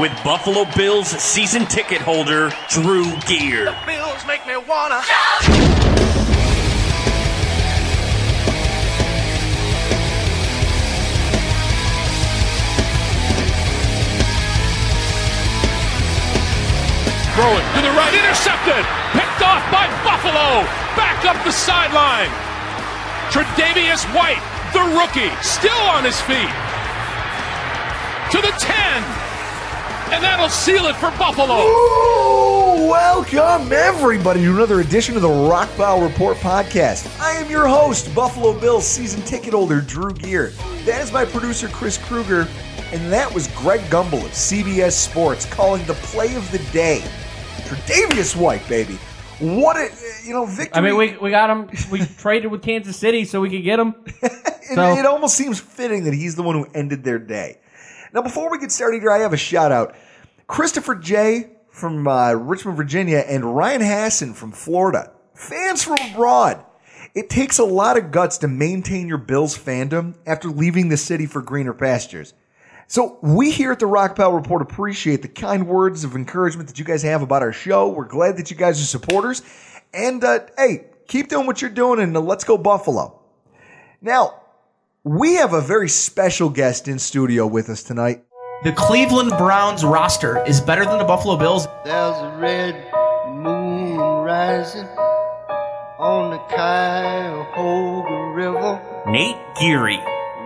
with Buffalo Bills season ticket holder Drew Gear. Bills make me wanna. Throwing to the right, intercepted, picked off by Buffalo. Back up the sideline. Tre'Davious White, the rookie, still on his feet. To the 10. And that'll seal it for Buffalo. Ooh, welcome everybody to another edition of the Rockpile Report podcast. I am your host, Buffalo Bills season ticket holder Drew Gear. That is my producer Chris Kruger, and that was Greg Gumbel of CBS Sports calling the play of the day. Tre'Davious White, baby. What a you know victory. I mean, we, we got him. We traded with Kansas City so we could get him. it, so- it almost seems fitting that he's the one who ended their day. Now, before we get started here, I have a shout out. Christopher J. from uh, Richmond, Virginia, and Ryan Hassan from Florida. Fans from abroad. It takes a lot of guts to maintain your Bills fandom after leaving the city for greener pastures. So we here at the Rockpile Report appreciate the kind words of encouragement that you guys have about our show. We're glad that you guys are supporters. And uh, hey, keep doing what you're doing and uh, let's go Buffalo. Now, we have a very special guest in studio with us tonight. The Cleveland Browns roster is better than the Buffalo Bills. There's a red moon rising on the Cuyahoga River, Nate Geary.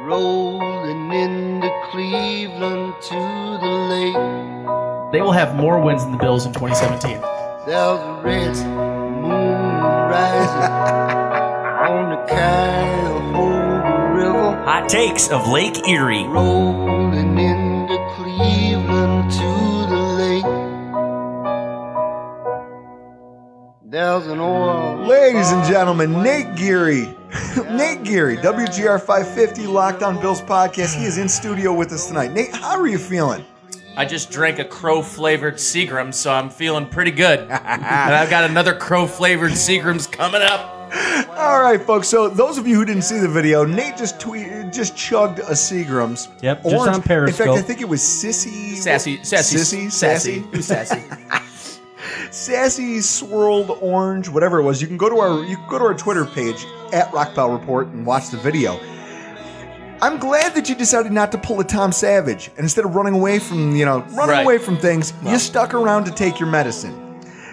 rolling into Cleveland to the lake. They will have more wins than the Bills in 2017. There's a red moon rising on the Cuyahoga River, Hot takes of Lake Erie. rolling into There's an oil. Ladies and gentlemen, Nate Geary. Nate Geary, WGR 550 Locked on Bills podcast. He is in studio with us tonight. Nate, how are you feeling? I just drank a crow flavored Seagram, so I'm feeling pretty good. and I've got another crow flavored Seagram's coming up. All right, folks. So those of you who didn't see the video, Nate just tweeted, just chugged a Seagram's. Yep, just on Periscope. In fact, I think it was Sissy. Sassy, sassy, Sissy, sassy. sassy, sassy? sassy swirled orange, whatever it was. You can go to our you can go to our Twitter page at Rockpile Report and watch the video. I'm glad that you decided not to pull a Tom Savage and instead of running away from you know running Right. away from things, you stuck around to take your medicine.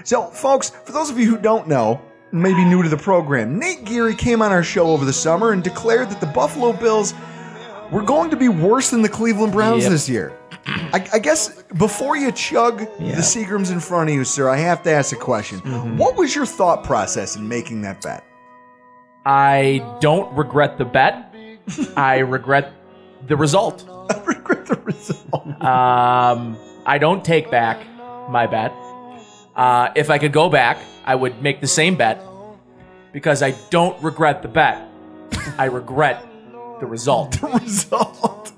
So, folks, for those of you who don't know, maybe new to the program, Nate Geary came on our show over the summer and declared that the Buffalo Bills were going to be worse than the Cleveland Browns Yep. this year. I, I guess before you chug the Seagrams in front of you, sir, I have to ask a question. Mm-hmm. What was your thought process in making that bet? I don't regret the bet. I regret the result. I regret the result. Um, I don't take back my bet. Uh, if I could go back, I would make the same bet because I don't regret the bet. I regret the result. the result.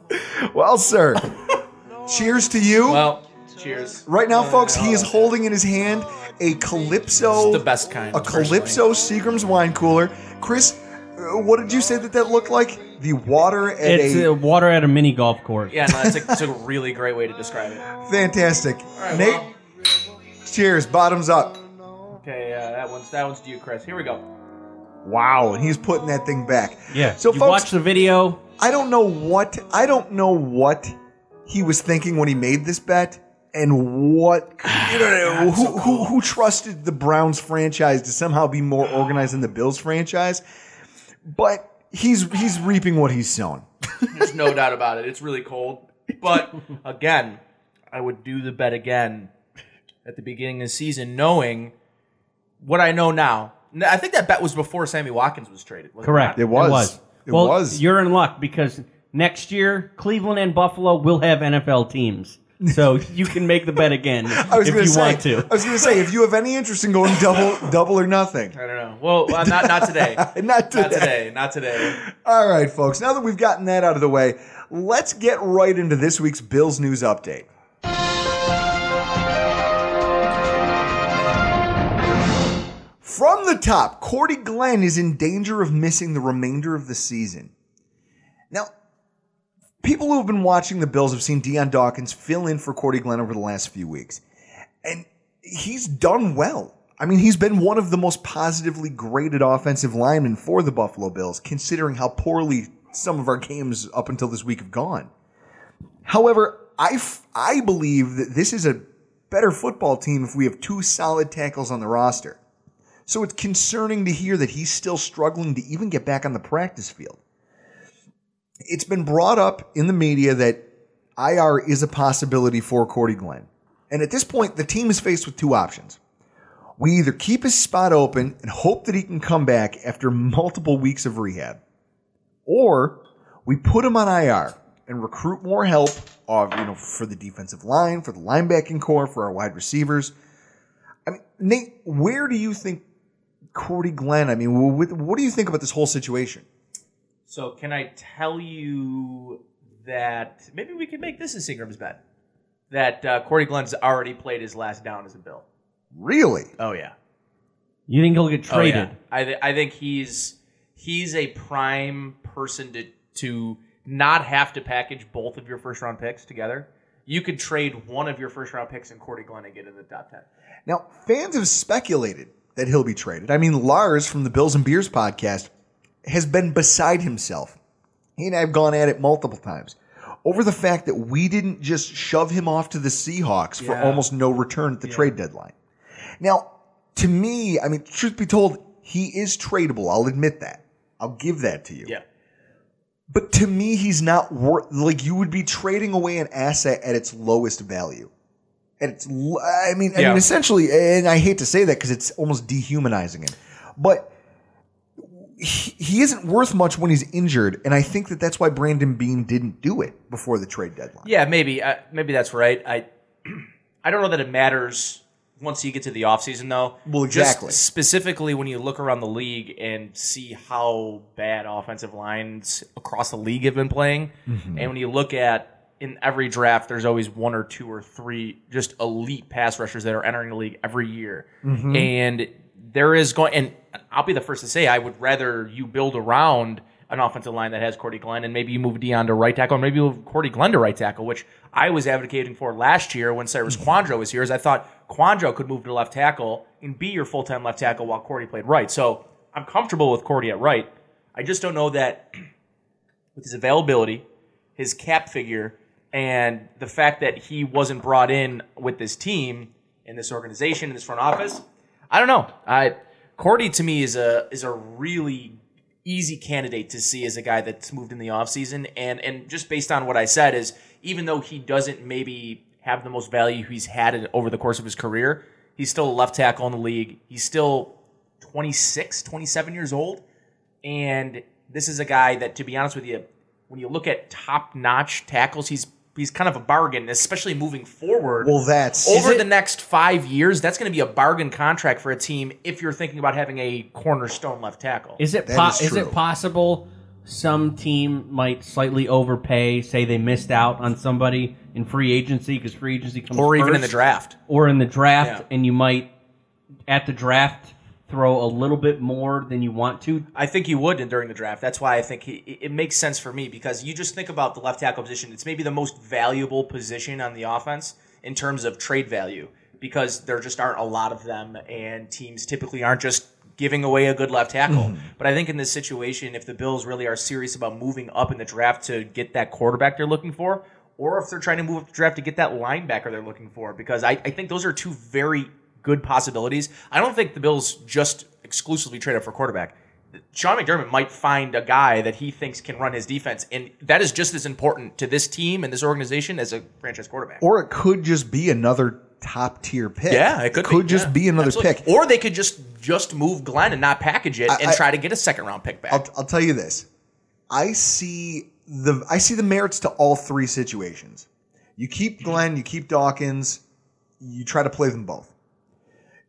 Well, sir, cheers to you. Well, cheers. right now, folks, he is holding in his hand a Calypso. It's the best kind, A Calypso Seagram's wine cooler. Chris, Uh, What did you say that that looked like? The water at It's a uh, water at a mini golf course. Yeah, no, that's a, that's a really great way to describe it. fantastic. Nate, cheers. Bottoms up. Okay, uh, that one's that one's to you, Chris. Here we go. Wow, and he's putting that thing back. Yeah. So, you folks, watch the video. I don't know what I don't know what he was thinking when he made this bet, and what you know, who, who who trusted the Browns franchise to somehow be more organized than the Bills franchise. But he's he's reaping what he's sown. There's no doubt about it. It's really cold. But again, I would do the bet again at the beginning of the season, knowing what I know now. I think that bet was before Sammy Watkins was traded. wasn't Correct. It was. It well, was. You're in luck because next year Cleveland and Buffalo will have NFL teams, so you can make the bet again I was if going you to say. want to. I was going to say if you have any interest in going double double or nothing. I don't know. Well, uh, not not today. Not today. Not today. Not today. All right, folks. Now that we've gotten that out of the way, let's get right into this week's Bills news update. From the top, Cordy Glenn is in danger of missing the remainder of the season. Now, people who have been watching the Bills have seen Dion Dawkins fill in for Cordy Glenn over the last few weeks. And he's done well. I mean, he's been one of the most positively graded offensive linemen for the Buffalo Bills, considering how poorly some of our games up until this week have gone. However, I, f- I believe that this is a better football team if we have two solid tackles on the roster. So it's concerning to hear that he's still struggling to even get back on the practice field. It's been brought up in the media that IR is a possibility for Cordy Glenn. And at this point, the team is faced with two options. We either keep his spot open and hope that he can come back after multiple weeks of rehab, or we put him on IR and recruit more help uh, you know, for the defensive line, for the linebacking core, for our wide receivers. I mean, Nate, where do you think Cordy Glenn? I mean, what do you think about this whole situation? So can I tell you that maybe we can make this a Seagram's bet that uh, Cordy Glenn's already played his last down as a Bill. Really? Oh yeah. You think he'll get Oh, yeah. traded? I th- I think he's he's a prime person to to not have to package both of your first round picks together. You could trade one of your first round picks and Cordy Glenn and get in the top ten. Now, fans have speculated that he'll be traded. I mean, Lars from the Bills and Beers podcast has been beside himself. He and I have gone at it multiple times over the fact that we didn't just shove him off to the Seahawks for Yeah. almost no return at the trade deadline. Now, to me, I mean, truth be told, he is tradable. I'll admit that. I'll give that to you. Yeah. But to me, he's not worth like you would be trading away an asset at its lowest value. And it's, I mean, I Yeah. mean, essentially, and I hate to say that because it's almost dehumanizing him, but he, he isn't worth much when he's injured, and I think that that's why Brandon Beane didn't do it before the trade deadline. Yeah, maybe uh, maybe that's right. I I don't know that it matters once you get to the offseason though. Well, Just exactly. specifically when you look around the league and see how bad offensive lines across the league have been playing, Mhm. and when you look at in every draft, there's always one or two or three just elite pass rushers that are entering the league every year, Mhm. and there is going. And I'll be the first to say I would rather you build around an offensive line that has Cordy Glenn, and maybe you move Dion to right tackle, or maybe you move Cordy Glenn to right tackle, which I was advocating for last year when Cyrus mm-hmm. Kouandjio was here, as I thought Kouandjio could move to left tackle and be your full time left tackle while Cordy played right. So I'm comfortable with Cordy at right. I just don't know that with his availability, his cap figure, and the fact that he wasn't brought in with this team in this organization in this front office. I don't know. I Cordy to me is a is a really easy candidate to see as a guy that's moved in the offseason and and just based on what I said is even though he doesn't maybe have the most value he's had in- over the course of his career, he's still a left tackle in the league. He's still 26, 27 years old. And this is a guy that, to be honest with you, when you look at top notch tackles, he's he's kind of a bargain, especially moving forward. Well, that's over Is it- the next five years. That's going to be a bargain contract for a team if you're thinking about having a cornerstone left tackle. Is it po- is, it possible some team might slightly overpay? Say they missed out on somebody in free agency because free agency comes Or even in the draft. or in the draft, Yeah. and you might at the draft throw a little bit more than you want to. I think you would during the draft. That's why I think he, it makes sense for me because you just think about the left tackle position. It's maybe the most valuable position on the offense in terms of trade value because there just aren't a lot of them, and teams typically aren't just giving away a good left tackle. Mm-hmm. But I think in this situation, if the Bills really are serious about moving up in the draft to get that quarterback they're looking for, or if they're trying to move up the draft to get that linebacker they're looking for, because I, I think those are two very good possibilities. I don't think the Bills just exclusively trade up for quarterback. Sean McDermott might find a guy that he thinks can run his defense, and that is just as important to this team and this organization as a franchise quarterback. Or it could just be another top tier pick. Yeah, it could, Could just yeah, be another absolutely. pick. Or they could just just move Glenn and not package it I- and I- try to get a second round pick back. I'll, I'll tell you this. I see the I see the merits to all three situations. You keep Glenn, you keep Dawkins, you try to play them both.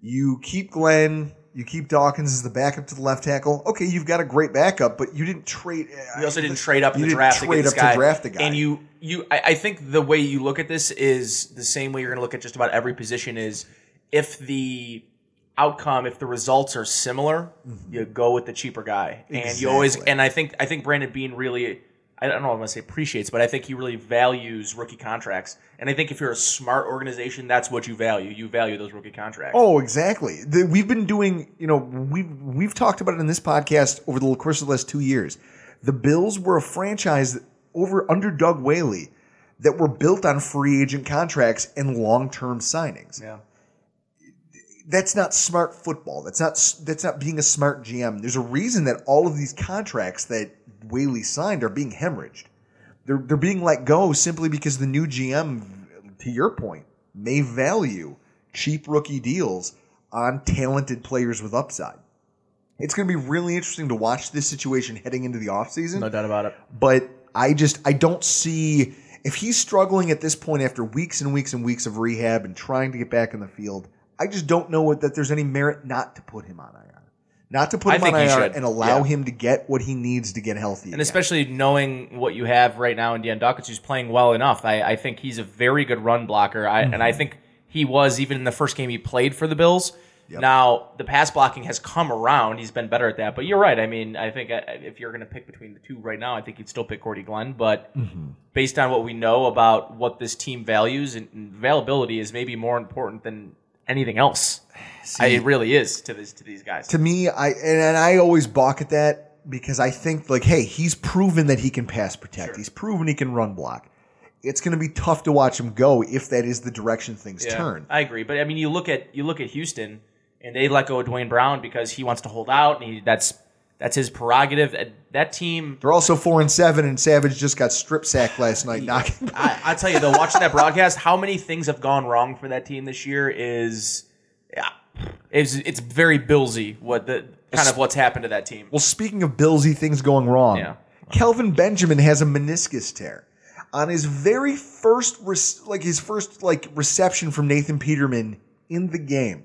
You keep Glenn, you keep Dawkins as the backup to the left tackle. Okay, you've got a great backup, but you didn't trade. Uh, you also didn't trade up in you the didn't draft trade up to draft the guy. And you, you, I, I think the way you look at this is the same way you're going to look at just about every position. Is if the outcome, if the results are similar, mm-hmm. you go with the cheaper guy, and you always. And I think I think Brandon Beane really. I don't know. What I want to say appreciates, but I think he really values rookie contracts. And I think if you're a smart organization, that's what you value. You value those rookie contracts. Oh, exactly. The, we've been doing, you know, we've we've talked about it in this podcast over the course of the last two years. The Bills were a franchise over under Doug Whaley that were built on free agent contracts and long term signings. Yeah. That's not smart football. That's not that's not being a smart GM. There's a reason that all of these contracts that Whaley signed are being hemorrhaged. They're they're being let go simply because the new GM, to your point, may value cheap rookie deals on talented players with upside. It's going to be really interesting to watch this situation heading into the offseason. No doubt about it. But I just I don't see if he's struggling at this point after weeks and weeks and weeks of rehab and trying to get back in the field. I just don't know that there's any merit not to put him on IR, not to put I him think on he IR should. and allow Yeah. him to get what he needs to get healthy. And again. especially knowing what you have right now in Dan Dawkins, who's playing well enough, I, I think he's a very good run blocker. I, And Mm-hmm. I think he was even in the first game he played for the Bills. Now the pass blocking has come around; he's been better at that. But you're right. I mean, I think uh, if you're going to pick between the two right now, I think you'd still pick Cordy Glenn. But Mm-hmm. based on what we know about what this team values, and and availability is maybe more important than anything else. I, it really is to this to these guys. to me, I and, and I always balk at that because I think like, hey, he's proven that he can pass protect. He's proven he can run block. It's going to be tough to watch him go if that is the direction things Yeah, turn. I agree, but I mean, you look at you look at Houston, and they let go of Duane Brown because he wants to hold out, and he, that's that's his prerogative. That team, They're also four and seven, and Savage just got strip sacked last night. Knocking. I, I tell you though, watching that broadcast, how many things have gone wrong for that team this year is, yeah, it's it's very Billsy. What the kind of what's happened to that team. Well, speaking of Billsy things going wrong, Yeah. Kelvin Benjamin has a meniscus tear on his very first, rec- like his first like reception from Nathan Peterman in the game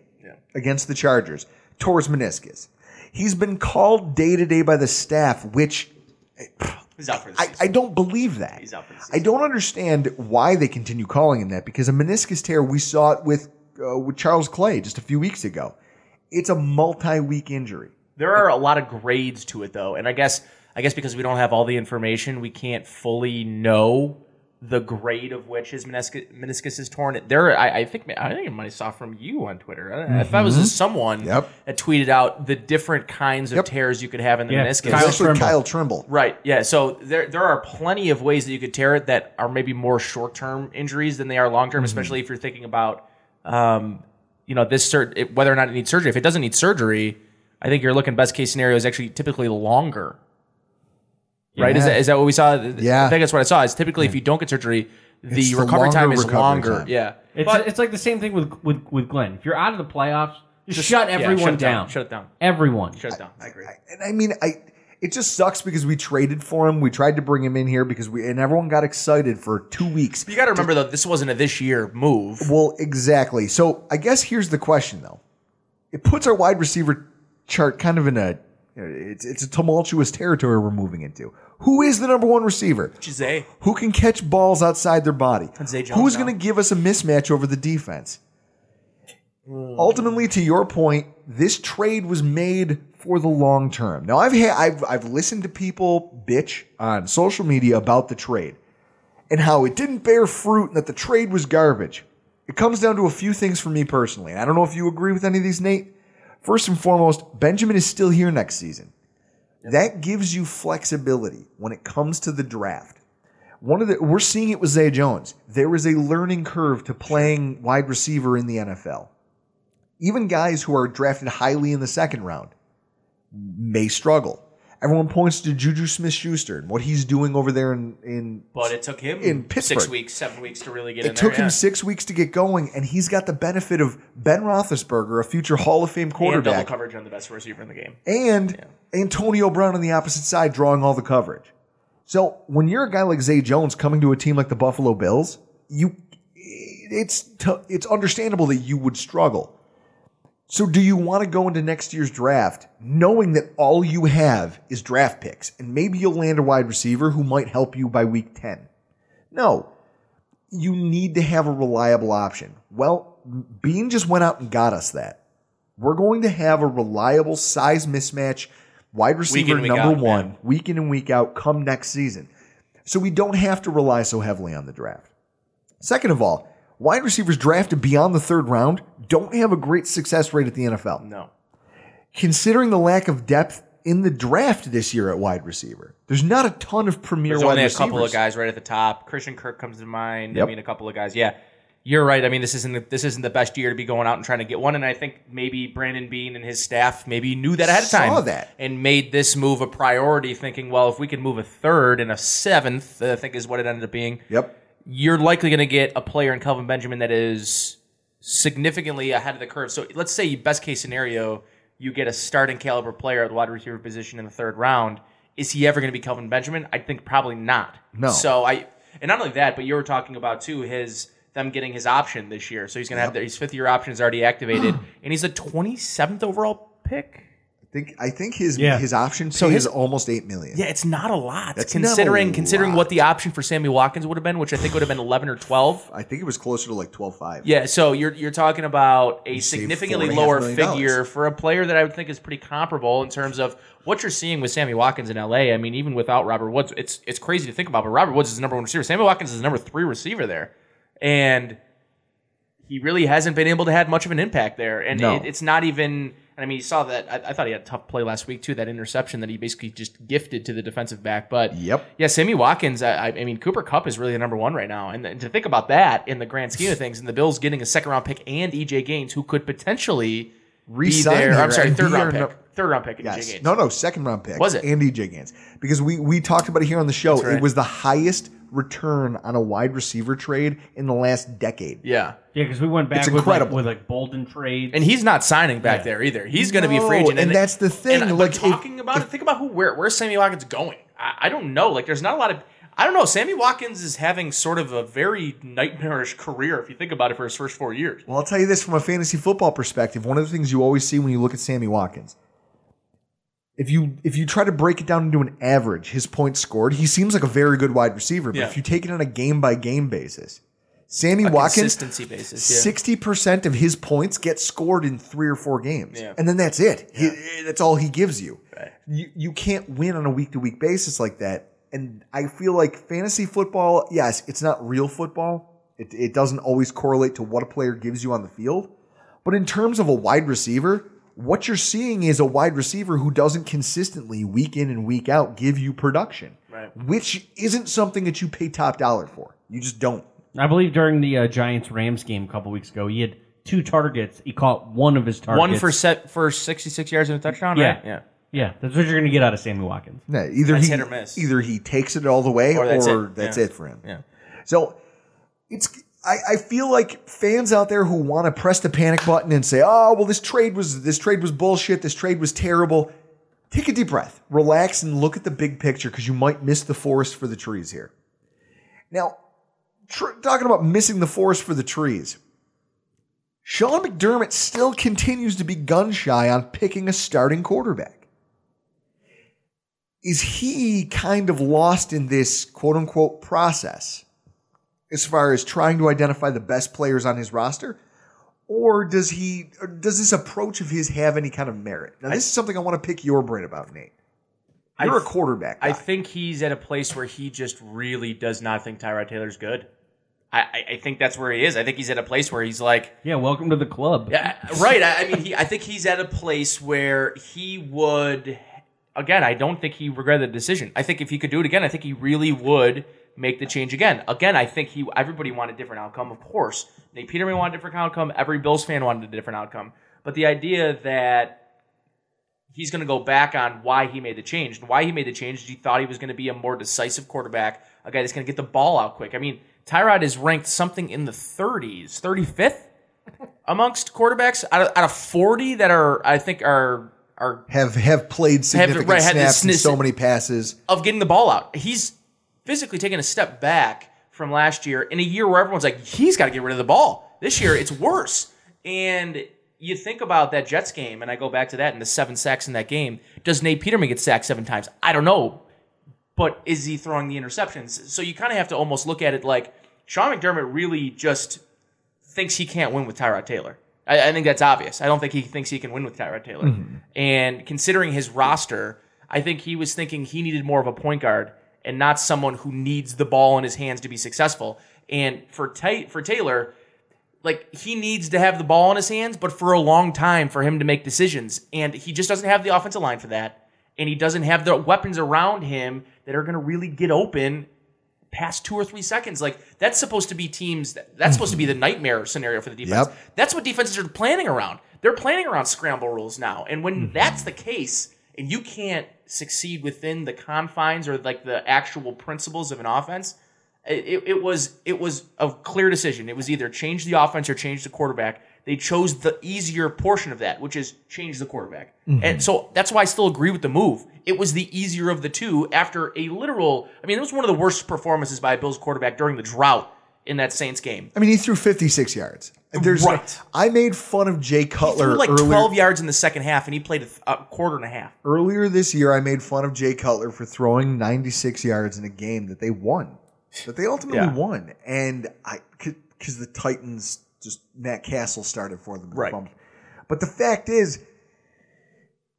against the Chargers. Tore his meniscus. He's been called day to day by the staff, which eh, He's out for the I, season. I don't believe that. He's out for the I don't understand why they continue calling him that because a meniscus tear we saw it with uh, with Charles Clay just a few weeks ago. It's a multi-week injury. There are a lot of grades to it though, and I guess I guess because we don't have all the information, we can't fully know the grade of which his meniscus, meniscus is torn. There, I, I think I think I might have saw from you on Twitter. I- If I was someone Yep. that tweeted out the different kinds of tears you could have in the Yeah, meniscus, Kyle Trimble. Kyle Trimble. Right. Yeah. So there there are plenty of ways that you could tear it that are maybe more short term injuries than they are long term, Mm-hmm. especially if you're thinking about, um, you know, this sur- it, whether or not it needs surgery. If it doesn't need surgery, I think you're looking best case scenario is actually typically longer. Right? Is that is that what we saw? Yeah. I think that's what I saw. Is typically if you don't get surgery, the It's the recovery time longer is recovery longer. time. Yeah. It's But- it's like the same thing with with with Glenn. If you're out of the playoffs, just, Just- shut yeah, everyone shut down. down. Shut it down. Everyone. Shut it down. I agree. And I mean, I it just sucks because we traded for him. We tried to bring him in here because we and everyone got excited for two weeks. You got to remember though, this wasn't a this year move. Well, exactly. So I guess here's the question though. It puts our wide receiver chart kind of in a it's it's a tumultuous territory we're moving into. Who is the number one receiver? Jose. Who can catch balls outside their body? Who's going to give us a mismatch over the defense? Ultimately, to your point, this trade was made for the long term. Now, I've had, I've I've listened to people bitch on social media about the trade and how it didn't bear fruit and that the trade was garbage. It comes down to a few things for me personally. And I don't know if you agree with any of these, Nate. First and foremost, Benjamin is still here next season. That gives you flexibility when it comes to the draft. One of the we're seeing it with Zay Jones. There is a learning curve to playing wide receiver in the NFL. Even guys who are drafted highly in the second round may struggle. Everyone points to Juju Smith Schuster and what he's doing over there in, in But it took him in Pittsburgh. six weeks, seven weeks to really get It in took there. him six weeks to get going, and he's got the benefit of Ben Roethlisberger, a future Hall of Fame And double quarterback, coverage on the best receiver in the game. and Antonio Brown on the opposite side drawing all the coverage. So when you're a guy like Zay Jones coming to a team like the Buffalo Bills, you it's t- it's understandable that you would struggle. So do you want to go into next year's draft knowing that all you have is draft picks and maybe you'll land a wide receiver who might help you by week 10? No. You need to have a reliable option. Well, Beane just went out and got us that. We're going to have a reliable size mismatch wide receiver week number out, one, yeah. week in and week out, come next season. So we don't have to rely so heavily on the draft. Second of all, wide receivers drafted beyond the third round don't have a great success rate at the NFL. No. Considering the lack of depth in the draft this year at wide receiver, there's not a ton of premier There's wide only a receivers. couple of guys right at the top. Christian Kirk comes to mind. Yep. I mean, a couple of guys. Yeah, you're right. I mean, this isn't the, this isn't the best year to be going out and trying to get one. And I think maybe Brandon Beane and his staff maybe knew that ahead of time. Saw that. and made this move a priority, thinking, well, if we can move a third and a seventh, I think is what it ended up being. Yep. You're likely going to get a player in Kelvin Benjamin that is significantly ahead of the curve. So let's say best case scenario, you get a starting caliber player at the wide receiver position in the third round. Is he ever going to be Kelvin Benjamin? I think probably not. No. So I and not only that, but you were talking about too his them getting his option this year. So he's going to have the, his fifth year option is already activated, and he's a 27th overall pick. I think I think his Yeah. his option So his- is almost eight million. Yeah, it's not a lot That's considering considering what the option for Sammy Watkins would have been, which I think would have been 11 or 12. I think it was closer to like twelve five. Yeah, so you're you're talking about a saved significantly lower figure for a player that I would think is pretty comparable in terms of what you're seeing with Sammy Watkins in LA. I mean, even without Robert Woods, it's it's crazy to think about. But Robert Woods is the number one receiver. Sammy Watkins is the number three receiver there, and he really hasn't been able to have much of an impact there. And No. it, it's not even. And I mean, you saw that. I, I thought he had a tough play last week too. That interception that he basically just gifted to the defensive back. But Yep. yeah, Sammy Watkins. I, I mean, Cooper Kupp is really the number one right now. And, and to think about that in the grand scheme of things, and the Bills getting a second round pick and EJ Gaines, who could potentially Re-sign be there. here I'm sorry, third round pick. no- third round pick. EJ Yes. Gaines. No, no, second round pick. Was it? And DJ Gaines. Because we we talked about it here on the show. Right. It was the highest return on a wide receiver trade in the last decade. Yeah. Yeah, because we went back It's with like, incredible. with like Boldin trades. And he's not signing back Yeah. there either. He's going to be a free No, agent, and that's the thing, And, but like, if- talking about it, think about who where where's Sammy Watkins going? I, I don't know. Like, there's not a lot of. I don't know. Sammy Watkins is having sort of a very nightmarish career if you think about it for his first four years. Well, I'll tell you this from a fantasy football perspective. One of the things you always see when you look at Sammy Watkins, if you if you try to break it down into an average, his points scored, he seems like a very good wide receiver. But Yeah. if you take it on a game by game basis, Sammy Watkins, consistency basis, yeah. sixty percent of his points get scored in three or four games, Yeah. and then that's it. He, that's all he gives you. You you can't win on a week to week basis like that. And I feel like fantasy football, yes, it's not real football. It, it doesn't always correlate to what a player gives you on the field. But in terms of a wide receiver, what you're seeing is a wide receiver who doesn't consistently, week in and week out, give you production, Right. which isn't something that you pay top dollar for. You just don't. I believe during the uh, Giants Rams game a couple weeks ago, he had two targets. He caught one of his targets. One for set for 66 yards and a touchdown. yeah, right? yeah. yeah. That's what you're going to get out of Sammy Watkins. No, either That's he hit or miss. either he takes it all the way Or or that's that's, it. it. For him. Yeah. So it's I, I feel like fans out there who want to press the panic button and say, "Oh, well, this trade was this trade was bullshit. This trade was terrible." Take a deep breath, relax, and look at the big picture because you might miss the forest for the trees here. Now, tr- talking about missing the forest for the trees, Sean McDermott still continues to be gun shy on picking a starting quarterback. Is he kind of lost in this quote unquote process as far as trying to identify the best players on his roster? or does he? Or does this approach of his have any kind of merit? Now, this is something I want to pick your brain about, Nate. You're I a quarterback. Guy. I think he's at a place where he just really does not think Tyrod Taylor's good. I, I, I think that's where he is. I think he's at a place where he's like, Yeah, welcome to the club. yeah, right. I, I mean, he, I think he's at a place where he would. Again, I don't think he regretted the decision. I think if he could do it again, I think he really would make the change again. Again, I think he. Everybody wanted a different outcome, of course. Nate Peterman wanted a different outcome. Every Bills fan wanted a different outcome. But the idea that he's going to go back on why he made the change. And why he made the change is he thought he was going to be a more decisive quarterback, a guy that's going to get the ball out quick. I mean, Tyrod is ranked something in the 30s, 35th amongst quarterbacks out of, out of 40 that are, I think, are are have have played significant right, had the snaps snis- so many passes. of getting the ball out. He's physically taken a step back from last year in a year where everyone's like, he's got to get rid of the ball. This year, it's worse. And you think about that Jets game, and I go back to that and the seven sacks in that game. Does Nate Peterman get sacked seven times? I don't know. But is he throwing the interceptions? So you kind of have to almost look at it like Sean McDermott really just thinks he can't win with Tyrod Taylor. I, I think that's obvious. I don't think he thinks he can win with Tyrod Taylor. Mm-hmm. And considering his roster, I think he was thinking he needed more of a point guard and not someone who needs the ball in his hands to be successful. And for Ta- for Taylor, like he needs to have the ball in his hands, but for a long time for him to make decisions. And he just doesn't have the offensive line for that. And he doesn't have the weapons around him that are going to really get open past two or three seconds. Like that's supposed to be teams. That's supposed to be the nightmare scenario for the defense. Yep. That's what defenses are planning around. They're planning around scramble rules now. And when Mm-hmm. that's the case, and you can't succeed within the confines or like the actual principles of an offense, it, it, was it was a clear decision. It was either change the offense or change the quarterback. They chose the easier portion of that, which is change the quarterback. Mm-hmm. And so that's why I still agree with the move. It was the easier of the two after a literal. I mean, it was one of the worst performances by a Bills quarterback during the drought in that Saints game. I mean, he threw 56 yards. There's Right. I made fun of Jay He Cutler threw like earlier, 12 yards in the second half, and he played a, th- a quarter and a half. earlier this year. I made fun of Jay Cutler for throwing 96 yards in a game that they won, that they ultimately Yeah. won, and I because the Titans just Matt Cassel started for them, Right. But the fact is,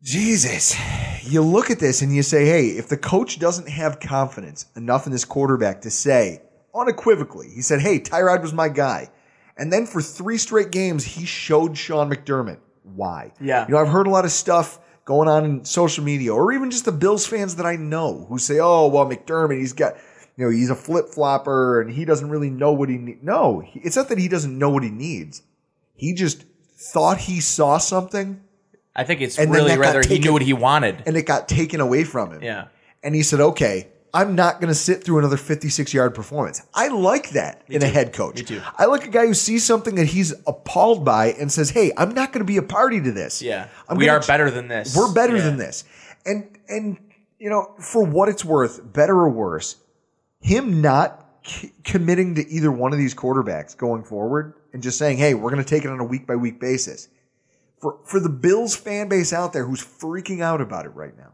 Jesus, you look at this and you say, hey, if the coach doesn't have confidence enough in this quarterback to say unequivocally, he said, hey, Tyrod was my guy. And then for three straight games, he showed Sean McDermott why. Yeah. You know, I've heard a lot of stuff going on in social media or even just the Bills fans that I know who say, oh, well, McDermott, he's got, you know, he's a flip flopper and he doesn't really know what he needs. No, he- it's not that he doesn't know what he needs. He just thought he saw something I think it's really rather he knew what he wanted. and it got taken away from him. Yeah. And he said, okay, I'm not going to sit through another 56 yard performance. I like that in a head coach. Me too. I like a guy who sees something that he's appalled by and says, hey, I'm not going to be a party to this. Yeah. I'm we are ch- better than this. We're better Yeah. than this. And, and, you know, for what it's worth, better or worse, him not c- committing to either one of these quarterbacks going forward and just saying, hey, we're going to take it on a week by week basis. For, for the Bills fan base out there who's freaking out about it right now,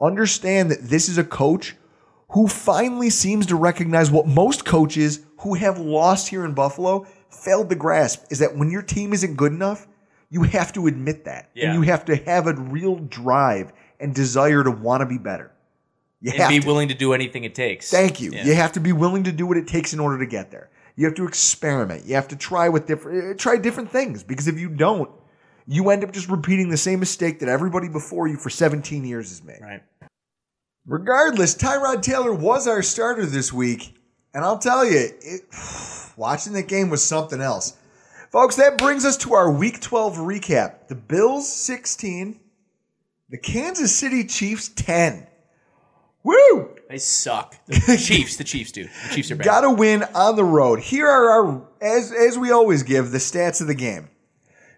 understand that this is a coach who finally seems to recognize what most coaches who have lost here in Buffalo failed to grasp is that when your team isn't good enough, you have to admit that. Yeah. And you have to have a real drive and desire to want to be better. You and have be to. willing to do anything it takes. Thank you. Yeah. You have to be willing to do what it takes in order to get there. You have to experiment. You have to try with different uh, try different things because if you don't, you end up just repeating the same mistake that everybody before you for 17 years has made. Right. Regardless, Tyrod Taylor was our starter this week, and I'll tell you, it, watching the game was something else. Folks, that brings us to our Week 12 recap. The Bills 16, the Kansas City Chiefs 10. Woo! They suck. The Chiefs, the Chiefs do. The Chiefs are bad. Got to win on the road. Here are our, as, as we always give, the stats of the game.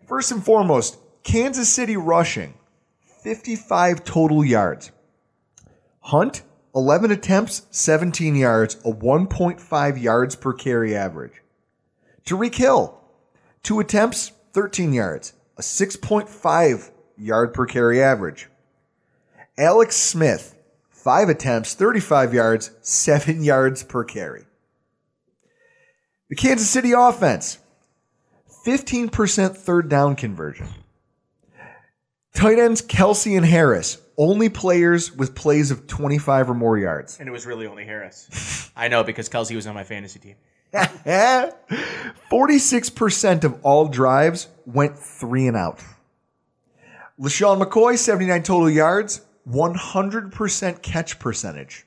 First and foremost, Kansas City rushing, 55 total yards. Hunt, 11 attempts, 17 yards, a 1.5 yards per carry average. Tyreek Hill, two attempts, 13 yards, a 6.5 yard per carry average. Alex Smith, five attempts, 35 yards, seven yards per carry. The Kansas City offense, 15% third down conversion. Tight ends Kelce and Harris, only players with plays of 25 or more yards. And it was really only Harris. I know because Kelce was on my fantasy team. 46% of all drives went three and out. LeSean McCoy, 79 total yards, 100% catch percentage,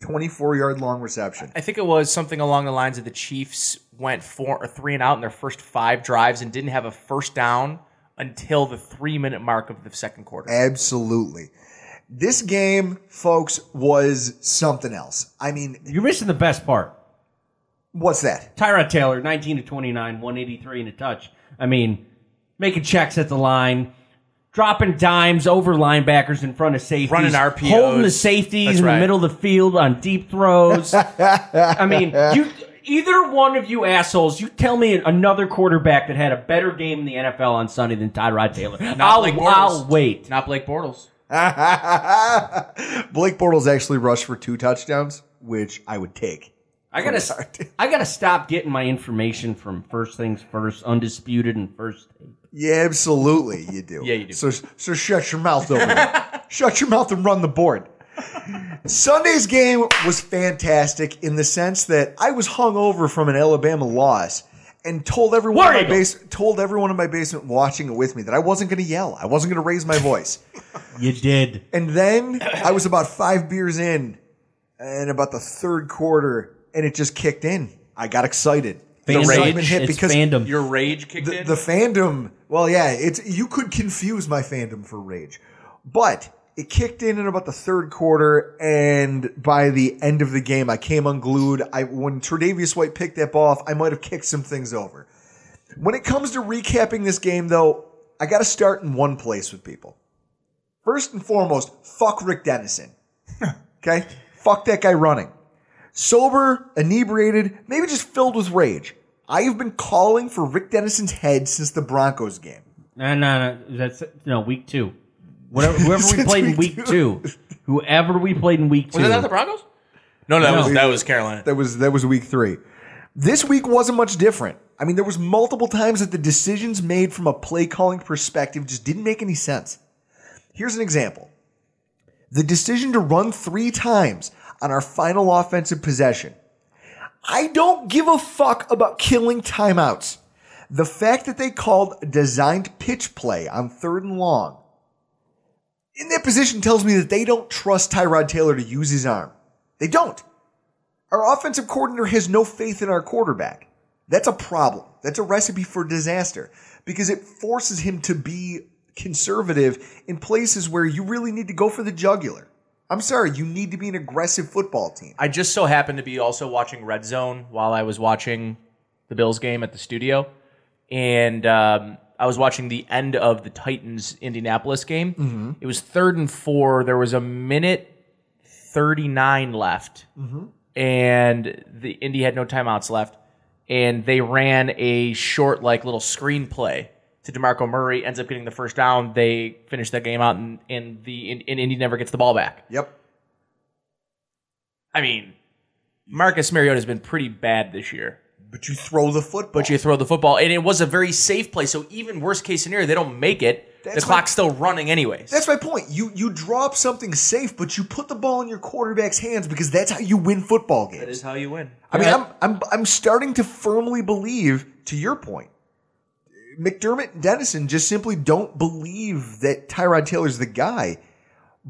24 yard long reception. I think it was something along the lines of the Chiefs went four or three and out in their first five drives and didn't have a first down until the three minute mark of the second quarter. Absolutely. This game, folks, was something else. I mean, You're missing the best part. what's that? Tyrod Taylor, 19 to 29, 183 and a touch. I mean, making checks at the line, dropping dimes over linebackers in front of safeties, Running RPOs. holding the safeties That's in right. the middle of the field on deep throws. I mean, you either one of you assholes, you tell me another quarterback that had a better game in the NFL on Sunday than Tyrod Taylor. Not I'll, Blake Bortles. I'll wait. Not Blake Bortles. Blake Bortles actually rushed for two touchdowns, which I would take. I gotta, I gotta stop getting my information from First Things First, Undisputed, and First Take. Yeah, absolutely, you do. Yeah, you do. So, so shut your mouth over there. shut your mouth and run the board. Sunday's game was fantastic in the sense that I was hungover from an Alabama loss and told everyone War in my Eagle. base told everyone in my basement watching it with me that I wasn't going to yell. I wasn't going to raise my voice. You did. And then I was about five beers in, and about the third quarter, and it just kicked in. I got excited. The Fandom. excitement hit It's because fandom. Your rage kicked the, in. the fandom. Well, yeah, it's you could confuse my fandom for rage, but it kicked in in about the third quarter, and by the end of the game, I came unglued. I when Tre'Davious White picked that ball off, I might have kicked some things over. When it comes to recapping this game, though, I got to start in one place with people. First and foremost, fuck Rick Dennison. Okay, fuck that guy running. Sober, inebriated, maybe just filled with rage. I have been calling for Rick Dennison's head since the Broncos game. No, no, no. That's no week two. Whatever, whoever we Since played in week week two. whoever we played in week two. was that the Broncos? No, no, that No. was that was Carolina. That was that was week three. This week wasn't much different. I mean, there was multiple times that the decisions made from a play calling perspective just didn't make any sense. Here's an example. The decision to run three times on our final offensive possession. I don't give a fuck about killing timeouts. The fact that they called a designed pitch play on third and long in that position tells me that they don't trust Tyrod Taylor to use his arm. They don't. Our offensive coordinator has no faith in our quarterback. That's a problem. That's a recipe for disaster because it forces him to be conservative in places where you really need to go for the jugular. I'm sorry, you need to be an aggressive football team. I just so happened to be also watching Red Zone while I was watching the Bills game at the studio, and um, I was watching the end of the Titans Indianapolis game. Mhm. It was third and four. There was a minute thirty nine left, Mhm. and the Indy had no timeouts left, and they ran a short like little screenplay to Demarco Murray. Ends up getting the first down. They finish that game out, and, and the and Indy never gets the ball back. Yep. I mean, Marcus Mariota has been pretty bad this year. But you throw the football. But you throw the football, and it was a very safe play. So even worst case scenario, they don't make it. That's the my- clock's still running anyways. That's my point. You you drop something safe, but you put the ball in your quarterback's hands because that's how you win football games. That is how you win. I mean, I'm I'm I'm starting to firmly believe, to your point, McDermott and Dennison just simply don't believe that Tyrod Taylor's the guy.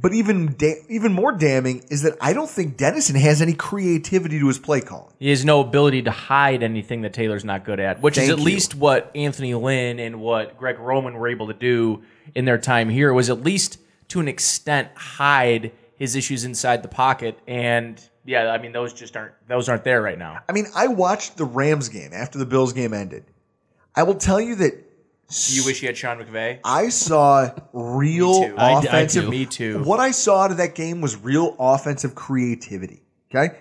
But even da- even more damning is that I don't think Dennison has any creativity to his play calling. He has no ability to hide anything that Taylor's not good at, which is at you. least what Anthony Lynn and what Greg Roman were able to do in their time here. Was at least to an extent hide his issues inside the pocket. And yeah, I mean those just aren't those aren't there right now. I mean, I watched the Rams game after the Bills game ended. I will tell you that You wish you had Sean McVay. I saw real Me too. I- I offensive. do. Me too. What I saw out of that game was real offensive creativity. Okay,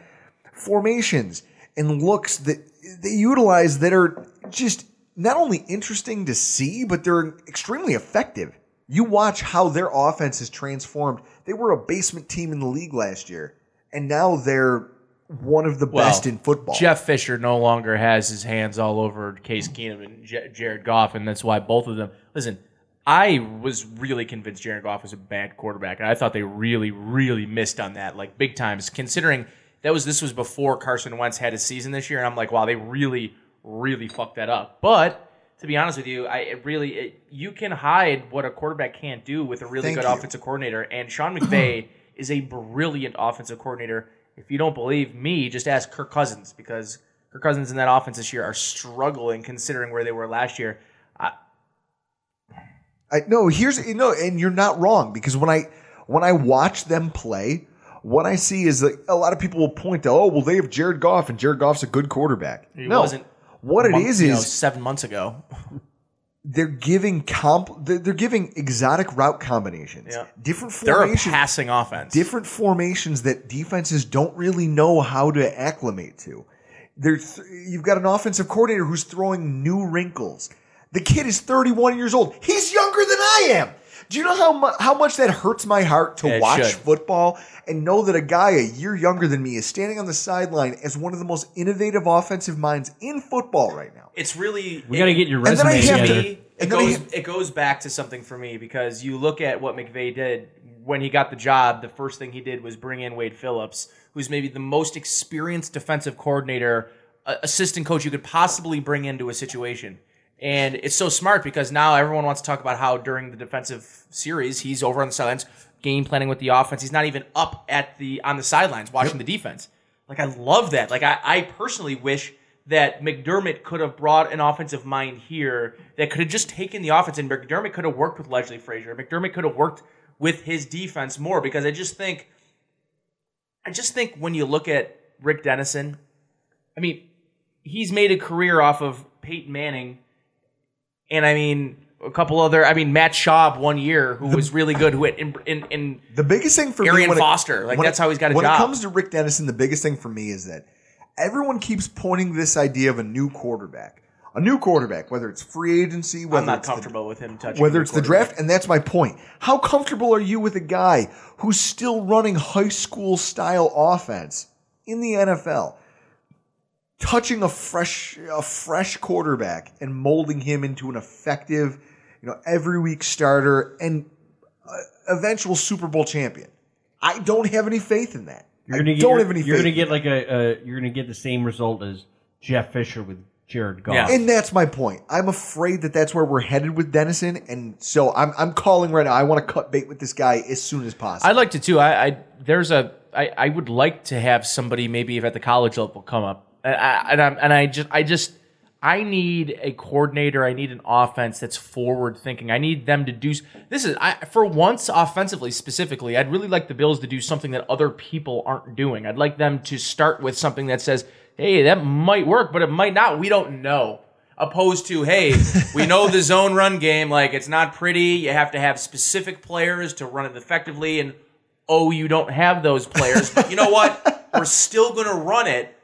formations and looks that they utilize that are just not only interesting to see, but they're extremely effective. You watch how their offense has transformed. They were a basement team in the league last year, and now they're one of the Well, best in football. Jeff Fisher no longer has his hands all over Case Keenum and J- Jared Goff, and that's why both of them. Listen, I was really convinced Jared Goff was a bad quarterback, and I thought they really, really missed on that, like big times. Considering that was this was before Carson Wentz had his season this year, and I'm like, wow, they really, really fucked that up. But to be honest with you, I it really it, you can hide what a quarterback can't do with a really Thank good you. offensive coordinator, and Sean McVay is a brilliant offensive coordinator. If you don't believe me, just ask Kirk Cousins because Kirk Cousins in that offense this year are struggling considering where they were last year. I, I no, here's you know, and you're not wrong because when I when I watch them play, what I see is that a lot of people will point to, oh, well, they have Jared Goff, and Jared Goff's a good quarterback. he no, wasn't. what it month- is you know, is seven months ago. they're giving comp, they're, they're giving exotic route combinations, Yeah. different They're a formations, passing offense. different formations that defenses don't really know how to acclimate to. There's you've got an offensive coordinator who's throwing new wrinkles. The kid is 31 years old. He's younger than I am. Do you know how mu- how much that hurts my heart to Yeah, it watch should. football and know that a guy a year younger than me is standing on the sideline as one of the most innovative offensive minds in football right now? It's really We got to get your And then I have to- together. it and then I goes it goes back to something for me because you look at what McVay did when he got the job. The first thing he did was bring in Wade Phillips, who's maybe the most experienced defensive coordinator, uh, assistant coach you could possibly bring into a situation. And it's so smart because now everyone wants to talk about how during the defensive series he's over on the sidelines, game planning with the offense. He's not even up at the on the sidelines watching the defense. Like I love that. Like I, I personally wish that McDermott could have brought an offensive mind here that could have just taken the offense and McDermott could have worked with Leslie Frazier. McDermott could have worked with his defense more because I just think I just think when you look at Rick Dennison, I mean, he's made a career off of Peyton Manning and I mean a couple other I mean Matt Schaub one year who was really good who had in in, in The biggest thing for me, Arian when it- Foster, like, when that's it- how he's got a when job. it comes to Rick Dennison, the biggest thing for me is that everyone keeps pointing this idea of a new quarterback, a new quarterback, whether it's free agency, whether I'm not it's the- comfortable with him touching whether it's the draft, and that's my point. How comfortable are you with a guy who's still running high school style offense in the NFL? Touching a fresh a fresh quarterback and molding him into an effective, you know, every week starter and uh, eventual Super Bowl champion. I don't have any faith in that. You're I gonna get, don't you're, have any you're gonna get like a, a you're gonna get the same result as Jeff Fisher with Jared Goff. Yeah. And that's my point. I'm afraid that that's where we're headed with Dennison, and so I'm I'm calling right now. I want to cut bait with this guy as soon as possible. I'd like to too. I, I there's a I, I would like to have somebody maybe if at the college level come up, and I, and, I'm, and I just I just I need a coordinator. I need an offense that's forward thinking. I need them to do this is I, for once offensively specifically. I'd really like the Bills to do something that other people aren't doing. I'd like them to start with something that says, "Hey, that might work, but it might not. We don't know." Opposed to, hey, we know the zone run game, like it's not pretty. You have to have specific players to run it effectively, and oh, you don't have those players. But you know what? We're still going to run it,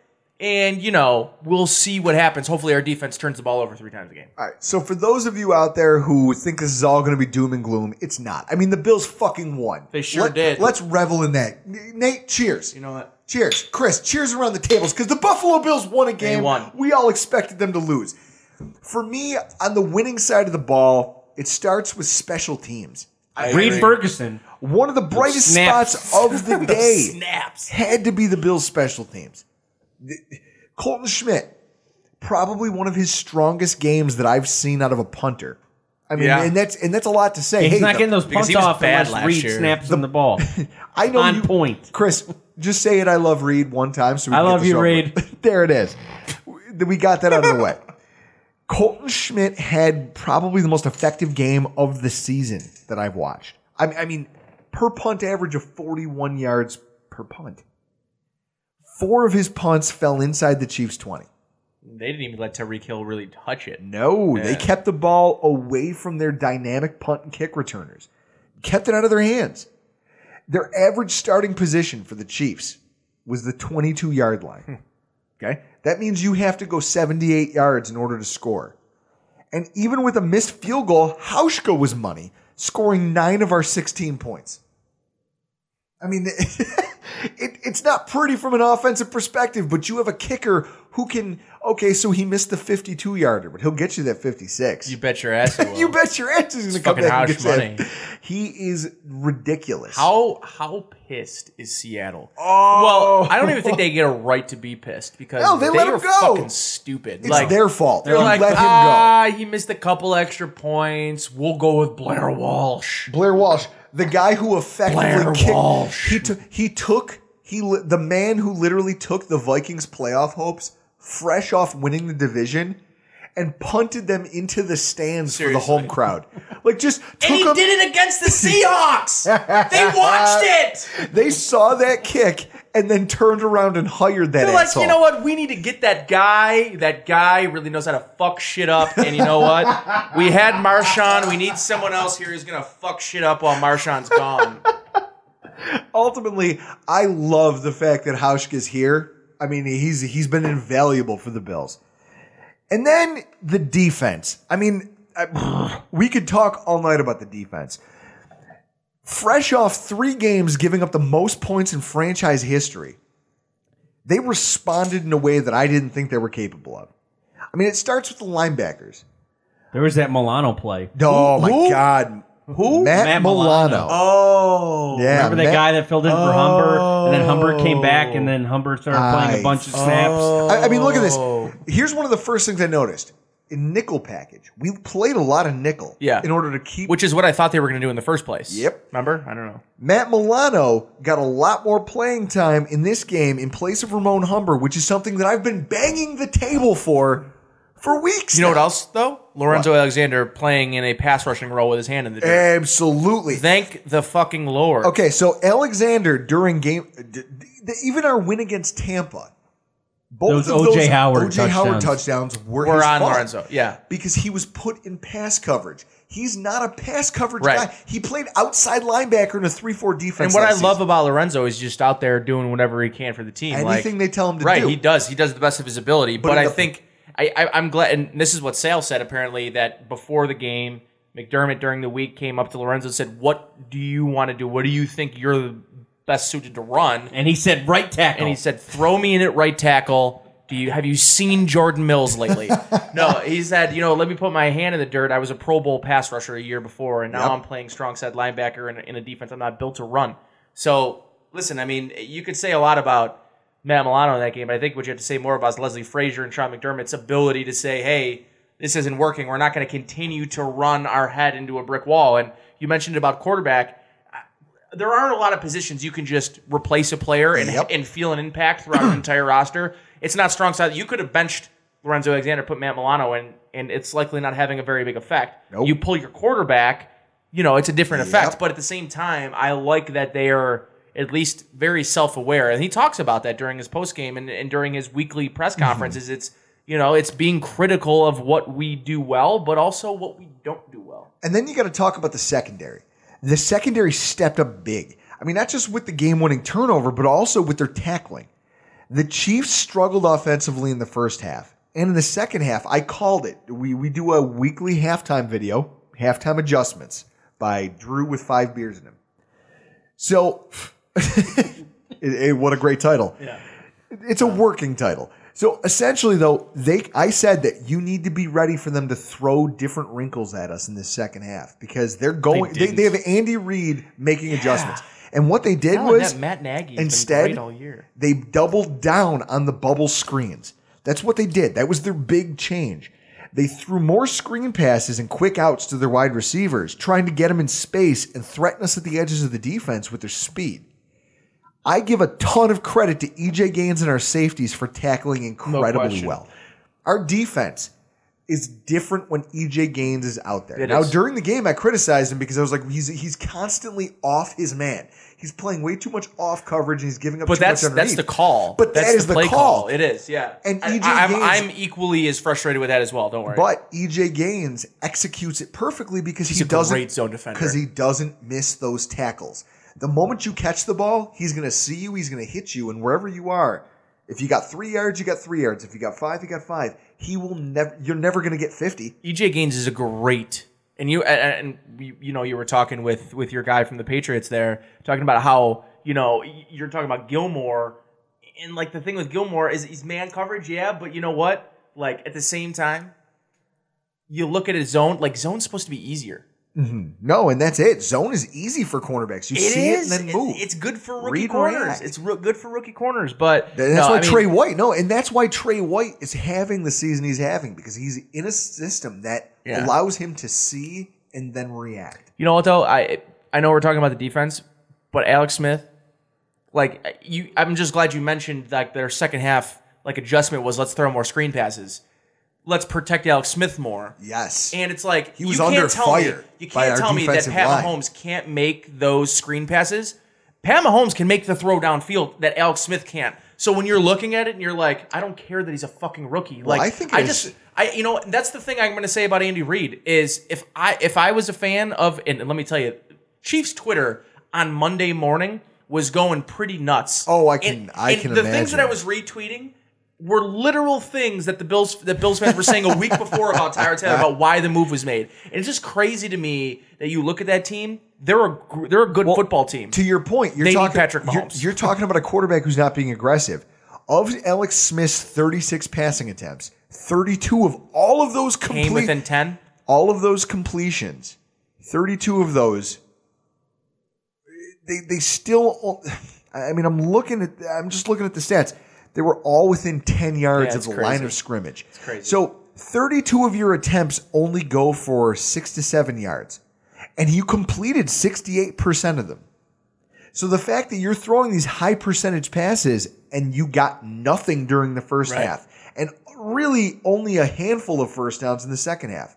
and you know we'll see what happens. Hopefully, our defense turns the ball over three times a game. All right. So for those of you out there who think this is all going to be doom and gloom, it's not. I mean, the Bills fucking won. They sure did. Let's revel in that. Nate, cheers. You know what? Cheers, Chris. Cheers around the tables because the Buffalo Bills won a game. won. We all expected them to lose. For me, on the winning side of the ball, it starts with special teams. Reid Ferguson. One of the brightest snaps. spots of the day Snaps. had to be the Bills' special teams. The- Colton Schmidt, probably one of his strongest games that I've seen out of a punter. I mean, Yeah. and that's and that's a lot to say. He's Hey, not the- getting those punts off bad unless last Reid year. snaps him the ball. I know on you, point. Chris. Just say it. I love Reid one time. So we I can love this you, over Reid. there it is. We got that out of the way. Colton Schmidt had probably the most effective game of the season that I've watched. I mean, I mean, per punt average of 41 yards per punt. Four of his punts fell inside the Chiefs' 20. They didn't even let Tyreek Hill really touch it. No, they kept the ball away from their dynamic punt and kick returners. Kept it out of their hands. Their average starting position for the Chiefs was the 22 yard line. Hmm. Okay? That means you have to go 78 yards in order to score. And even with a missed field goal, Hauschka was money, scoring nine of our 16 points. I mean, it, it's not pretty from an offensive perspective, but you have a kicker who can. Okay, so he missed the 52 yarder, but he'll get you that 56. You bet your ass. You bet your ass he's going to come back and get money. that. He is ridiculous. How how pissed is Seattle? Oh. Well, I don't even think they get a right to be pissed because No, they let him go. fucking stupid. It's like their fault. They're They like, let him go. ah, he missed a couple extra points. We'll go with Blair Walsh. Blair Walsh, the guy who effectively Blair kicked, Walsh. he took he took he li- the man who literally took the Vikings playoff hopes fresh off winning the division and punted them into the stands for the home crowd. Like just took And he them- did it against the Seahawks. they watched it. They saw that kick and then turned around and hired that They're like, asshole. you know what? We need to get that guy. That guy really knows how to fuck shit up. And you know what? we had Marshawn. We need someone else here who's gonna fuck shit up while Marshawn's gone. Ultimately, I love the fact that Hauschka's here. I mean, he's he's been invaluable for the Bills. And then the defense. I mean, I, we could talk all night about the defense. Fresh off three games giving up the most points in franchise history, they responded in a way that I didn't think they were capable of. I mean, it starts with the linebackers. There was that Milano play. Oh my Who? God, Who? Matt, Matt Milano. Milano. Oh, yeah. Remember that Matt- guy that filled in for Humber, and then Humber came back, and then Humber started playing a bunch of snaps. I, I mean, look at this. Oh. Here's one of the first things I noticed in nickel package. We played a lot of nickel. Yeah. In order to keep Which is what I thought they were gonna do in the first place. Yep. Remember? I don't know. Matt Milano got a lot more playing time in this game in place of Ramon Humber, which is something that I've been banging the table for for weeks. You know what else though? Lorenzo Alexander playing in a pass rushing role with his hand in the dirt. Absolutely. Thank the fucking Lord. Okay, so Alexander during game, even our win against Tampa, both Those of O.J. those Howard O.J. Howard touchdowns. touchdowns were, We're on fault Lorenzo. Yeah. because he was put in pass coverage. He's not a pass coverage Right. guy. He played outside linebacker in a three-four defense. And what I last love about Lorenzo is just out there doing whatever he can for the team. Anything like, they tell him to right, do. Right? He does. He does the best of his ability. But But, I the- think I, I, I'm glad, and this is what Sale said apparently that before the game, McDermott during the week came up to Lorenzo and said, "What do you want to do? What do you think you're the best suited to run?" And he said right tackle. And he said, "Throw me in at right tackle." Do you have you seen Jordan Mills lately? no, he said, you know, let me put my hand in the dirt. I was a Pro Bowl pass rusher a year before, and now Yep. I'm playing strong side linebacker in, in a defense I'm not built to run. So, listen, I mean, you could say a lot about Matt Milano in that game, but I think what you have to say more about is Leslie Frazier and Sean McDermott's ability to say, hey, this isn't working. We're not going to continue to run our head into a brick wall. And you mentioned about quarterback there aren't a lot of positions you can just replace a player and, Yep. and feel an impact throughout an entire roster. It's not strong side. You could have benched Lorenzo Alexander, put Matt Milano in, and it's likely not having a very big effect. Nope. You pull your quarterback, you know, it's a different effect. Yep. But at the same time, I like that they are at least very self aware. And he talks about that during his post game and, and during his weekly press Mm-hmm. conferences. It's you know, it's being critical of what we do well, but also what we don't do well. And then you got to talk about the secondary. The secondary stepped up big. I mean, not just with the game winning turnover, but also with their tackling. The Chiefs struggled offensively in the first half. And in the second half, I called it. We, we do a weekly halftime video, halftime adjustments by Drew with five beers in him. So, it- it- what a great title. Yeah. It's a working title. So essentially, though, they I said that you need to be ready for them to throw different wrinkles at us in the second half because they're going. They, didn't. they, have Andy Reid making adjustments, and what they did was Matt Nagy instead been great all year. they doubled down on the bubble screens. That's what they did. That was their big change. They threw more screen passes and quick outs to their wide receivers, trying to get them in space and threaten us at the edges of the defense with their speed. I give a ton of credit to EJ Gaines and our safeties for tackling incredibly question. well. Our defense is different when EJ Gaines is out there. It now, is. during the game, I criticized him because I was like, he's he's constantly off his man. He's playing way too much off coverage and he's giving up But too that's much that's the call. But that's that is the play call. It is, yeah. And I- EJ I'm, I'm equally as frustrated with that as well. Don't worry. But EJ Gaines executes it perfectly because He's he a doesn't great zone defender. because he doesn't miss those tackles. The moment you catch the ball, he's going to see you. He's going to hit you, and wherever you are, if you got three yards, you got three yards. If you got five, you got five. He will never. You're never going to get fifty. EJ Gaines is a great, and you and you know you were talking with with your guy from the Patriots there, talking about how you know, you're talking about Gilmore, and like the thing with Gilmore is he's man coverage, yeah, but you know what? Like at the same time, you look at his zone. Like zone's supposed to be easier. Mhm. No, and that's it. Zone is easy for cornerbacks. You see it and then move. It's good for rookie Read, corners. react. It's re- good for rookie corners, but that's no, why I mean, Tre White, no, and that's why Tre White is having the season he's having because he's in a system that Yeah. allows him to see and then react. You know what though? I I know we're talking about the defense, but Alex Smith, like you, I'm just glad you mentioned like their second half like adjustment was let's throw more screen passes, let's protect Alex Smith more. Yes, and it's like He was you can't under tell fire Me, you can't tell me that Pat line. Mahomes can't make those screen passes. Pat Mahomes can make the throw downfield that Alex Smith can't. So when you're looking at it and you're like, I don't care that he's a fucking rookie. Well, Like I think I just is- I you know that's the thing I'm going to say about Andy Reid is if I if I was a fan of and, and let me tell you, Chiefs Twitter on Monday morning was going pretty nuts. Oh, I can And- I and can the imagine. things that I was retweeting were literal things that the Bills that Bills fans were saying a week before about Tyrod Taylor about why the move was made. And it's just crazy to me that you look at that team. They're a they're a good football team. To your point, you're They talking Patrick you're- You're, talking about a quarterback who's not being aggressive. Of Alex Smith's 36 passing attempts, 32 of all of those complete, Came within ten. all of those completions, 32 of those, they they still. I mean, I'm looking at. I'm just looking at the stats. They were all within 10 yards Yeah, of the crazy. line of scrimmage. It's crazy. So 32 of your attempts only go for six to seven yards, and you completed 68% of them. So the fact that you're throwing these high percentage passes and you got nothing during the first Right. half, and really only a handful of first downs in the second half,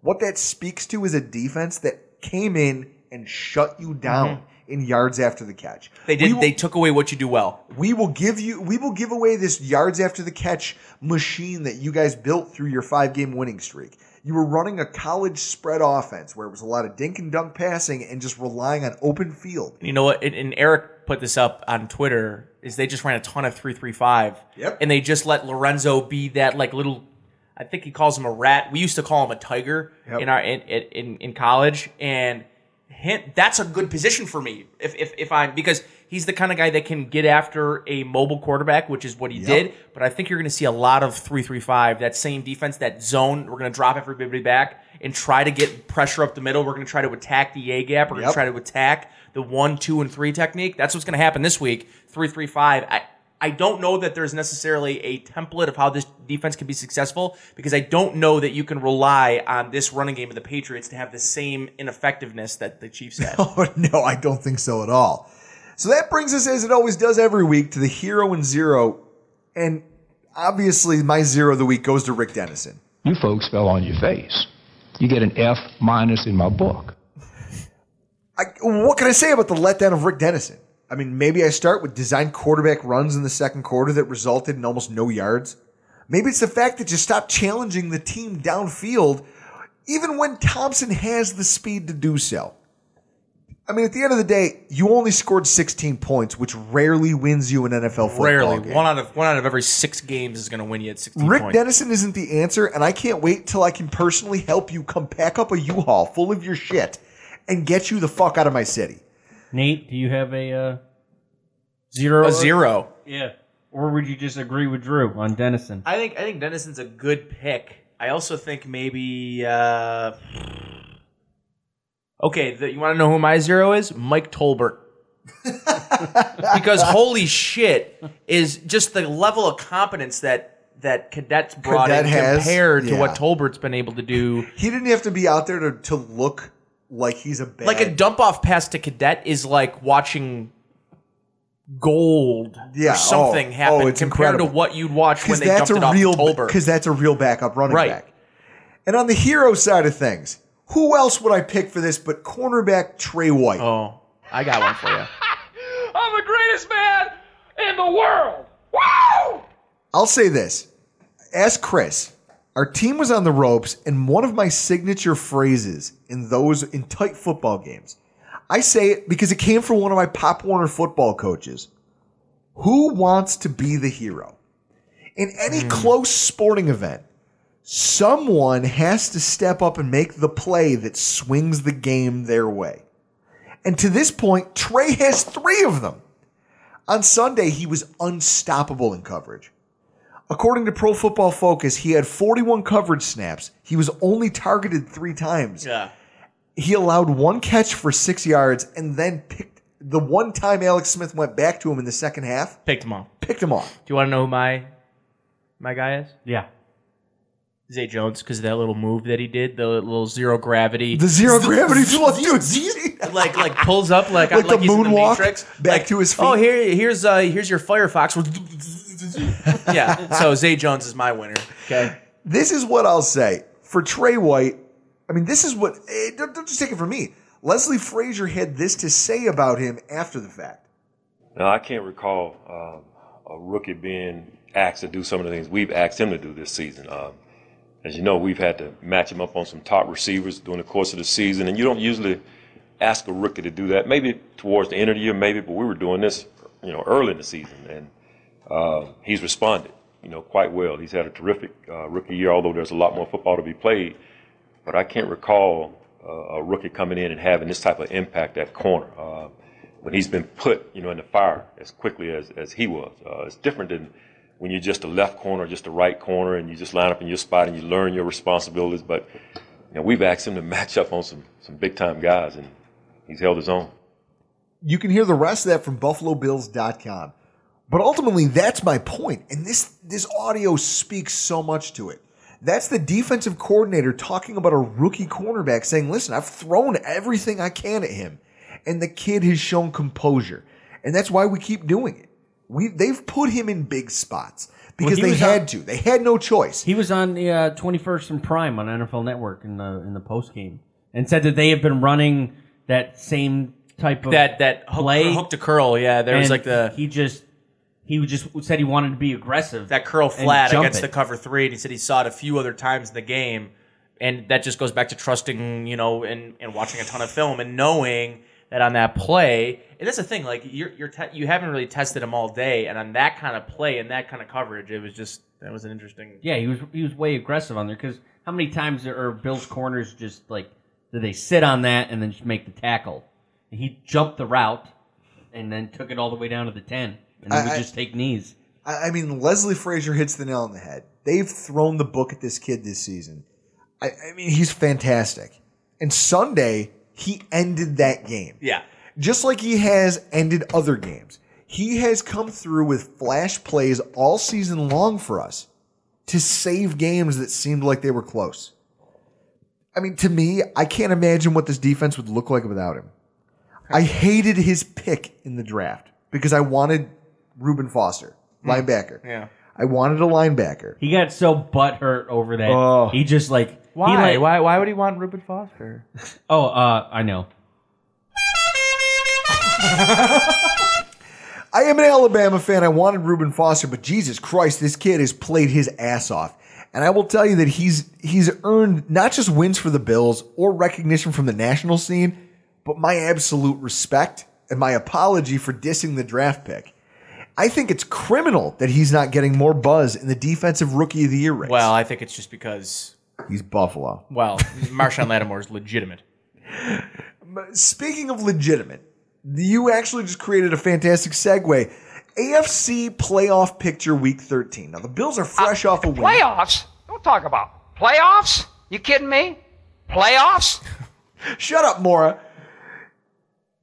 what that speaks to is a defense that came in and shut you down mm-hmm. In yards after the catch. They did. Will- they took away what you do well. we will give you we will give away this yards after the catch machine that you guys built through your five game winning streak. You were running a college spread offense where it was a lot of dink and dunk passing and just relying on open field. You know what? And, and Eric put this up on Twitter. Is they just ran a ton of three three five. Yep. And they just let Lorenzo be that like little. I think he calls him a rat. We used to call him a tiger Yep. in our in, in in college, and him that's a good position for me. If if if I'm because he's the kind of guy that can get after a mobile quarterback, which is what he Yep. did. But I think you're going to see a lot of three three five. That same defense, that zone. We're going to drop everybody back and try to get pressure up the middle. We're going to try to attack the A gap. We're going Yep. to try to attack the one, two, and three technique. That's what's going to happen this week. Three, three, five. I, I don't know that there's necessarily a template of how this defense can be successful because I don't know that you can rely on this running game of the Patriots to have the same ineffectiveness that the Chiefs had. Oh no, I don't think so at all. So that brings us, as it always does every week, to the hero and zero. And obviously, my zero of the week goes to Rick Dennison. You folks fell on your face. You get an F minus in my book. I, what can I say about the letdown of Rick Dennison? I mean, maybe I start with design quarterback runs in the second quarter that resulted in almost no yards. Maybe it's the fact that you stop challenging the team downfield, even when Thompson has the speed to do so. I mean, at the end of the day, you only scored 16 points, which rarely wins you an NFL football Rarely, game. one out of one out of every six games is going to win you at 16 Rick points. Dennison isn't the answer, and I can't wait till I can personally help you come pack up a U-Haul full of your shit and get you the fuck out of my city. Nate, do you have a uh, zero? A zero. Yeah. Or would you just agree with Drew on Dennison? I think I think Dennison's a good pick. I also think maybe. Uh, okay, the, you want to know who my zero is? Mike Tolbert. because holy shit is just the level of competence that that Cadet's brought Cadet in has, compared to what. Tolbert's been able to do. He didn't have to be out there to, to look like he's a bad. Like a dump off pass to Cadet is like watching gold Yeah, or something oh, happen oh, it's compared incredible. to what you'd watch when because they that's dumped a it off real to Tolbert. because that's a real backup running Right. back. And on the hero side of things, who else would I pick for this but cornerback Tre White? Oh, I got one for you. I'm the greatest man in the world. Woo! I'll say this. Ask Chris. Our team was on the ropes, and one of my signature phrases in those in tight football games, I say it because it came from one of my Pop Warner football coaches. Who wants to be the hero? In any hmm. close sporting event, someone has to step up and make the play that swings the game their way. And to this point, Tre has three of them. On Sunday, he was unstoppable in coverage. According to Pro Football Focus, he had 41 coverage snaps. He was only targeted three times. Yeah. He allowed one catch for six yards and then picked the one time Alex Smith went back to him in the second half, Picked him off. picked him off. Do you want to know who my my guy is? Yeah. Zay Jones, because of that little move that he did, the little zero gravity. The zero gravity dude, dude. like like pulls up like Like the he's in moonwalk Matrix. back Like, to his feet. Oh, here here's uh here's your Firefox. yeah. So Zay Jones is my winner. Okay. This is what I'll say for Tre White. I mean, this is what. eh, Don't, don't just take it from me. Leslie Frazier had this to say about him after the fact. Now, I can't recall um, a rookie being asked to do some of the things we've asked him to do this season. Um, as you know, we've had to match him up on some top receivers during the course of the season, and you don't usually ask a rookie to do that. Maybe towards the end of the year, maybe, but we were doing this, you know, early in the season, and uh, he's responded, you know, quite well. He's had a terrific uh, rookie year, although there's a lot more football to be played. But I can't recall uh, a rookie coming in and having this type of impact at corner uh, when he's been put, you know, in the fire as quickly as, as he was. Uh, it's different than when you're just a left corner, just a right corner, and you just line up in your spot and you learn your responsibilities. But you know, we've asked him to match up on some some big time guys, and he's held his own. You can hear the rest of that from BuffaloBills.com. But ultimately, that's my point, and this this audio speaks so much to it. That's the defensive coordinator talking about a rookie cornerback saying, "Listen, I've thrown everything I can at him, and the kid has shown composure, and that's why we keep doing it. We they've put him in big spots because he they had on- to. They had no choice. He was on the uh, 21st and Prime on NFL Network in the in the post game and said that they have been running that same type of That that hook, play. hook to curl. Yeah. There was like the he just he just said he wanted to be aggressive. that curl flat against it. the cover three, and he said he saw it a few other times in the game, and that just goes back to trusting, you know, and, and watching a ton of film and knowing that on that play, and that's the thing, like you're you're te- you haven't really tested him all day, and on that kind of play and that kind of coverage, it was just that was an interesting. Yeah, he was he was way aggressive on there because how many times are Bill's corners just like do they sit on that and then just make the tackle? He jumped the route and then took it all the way down to the ten, and then I- we just take knees. I I mean, Leslie Frazier hits the nail on the head. They've thrown the book at this kid this season. I, I mean, he's fantastic. And Sunday, he ended that game. Yeah. Just like he has ended other games. He has come through with flash plays all season long for us to save games that seemed like they were close. I mean, to me, I can't imagine what this defense would look like without him. I hated his pick in the draft because I wanted Reuben Foster, linebacker. Yeah. I wanted a linebacker. He got so butthurt over that. Oh. He just like Why? He like, why? Why would he want Reuben Foster? Oh, uh, I know. I am an Alabama fan. I wanted Reuben Foster, but Jesus Christ, this kid has played his ass off. And I will tell you that he's he's earned not just wins for the Bills or recognition from the national scene, but my absolute respect and my apology for dissing the draft pick. I think it's criminal that he's not getting more buzz in the defensive rookie of the year race. Well, I think it's just because he's Buffalo. well, Marshon Lattimore is legitimate. Speaking of legitimate, you actually just created a fantastic segue. AFC playoff picture week 13. Now, the Bills are uh, fresh off a win. Playoffs? Don't talk about playoffs. You kidding me? Playoffs? Shut up, Mora.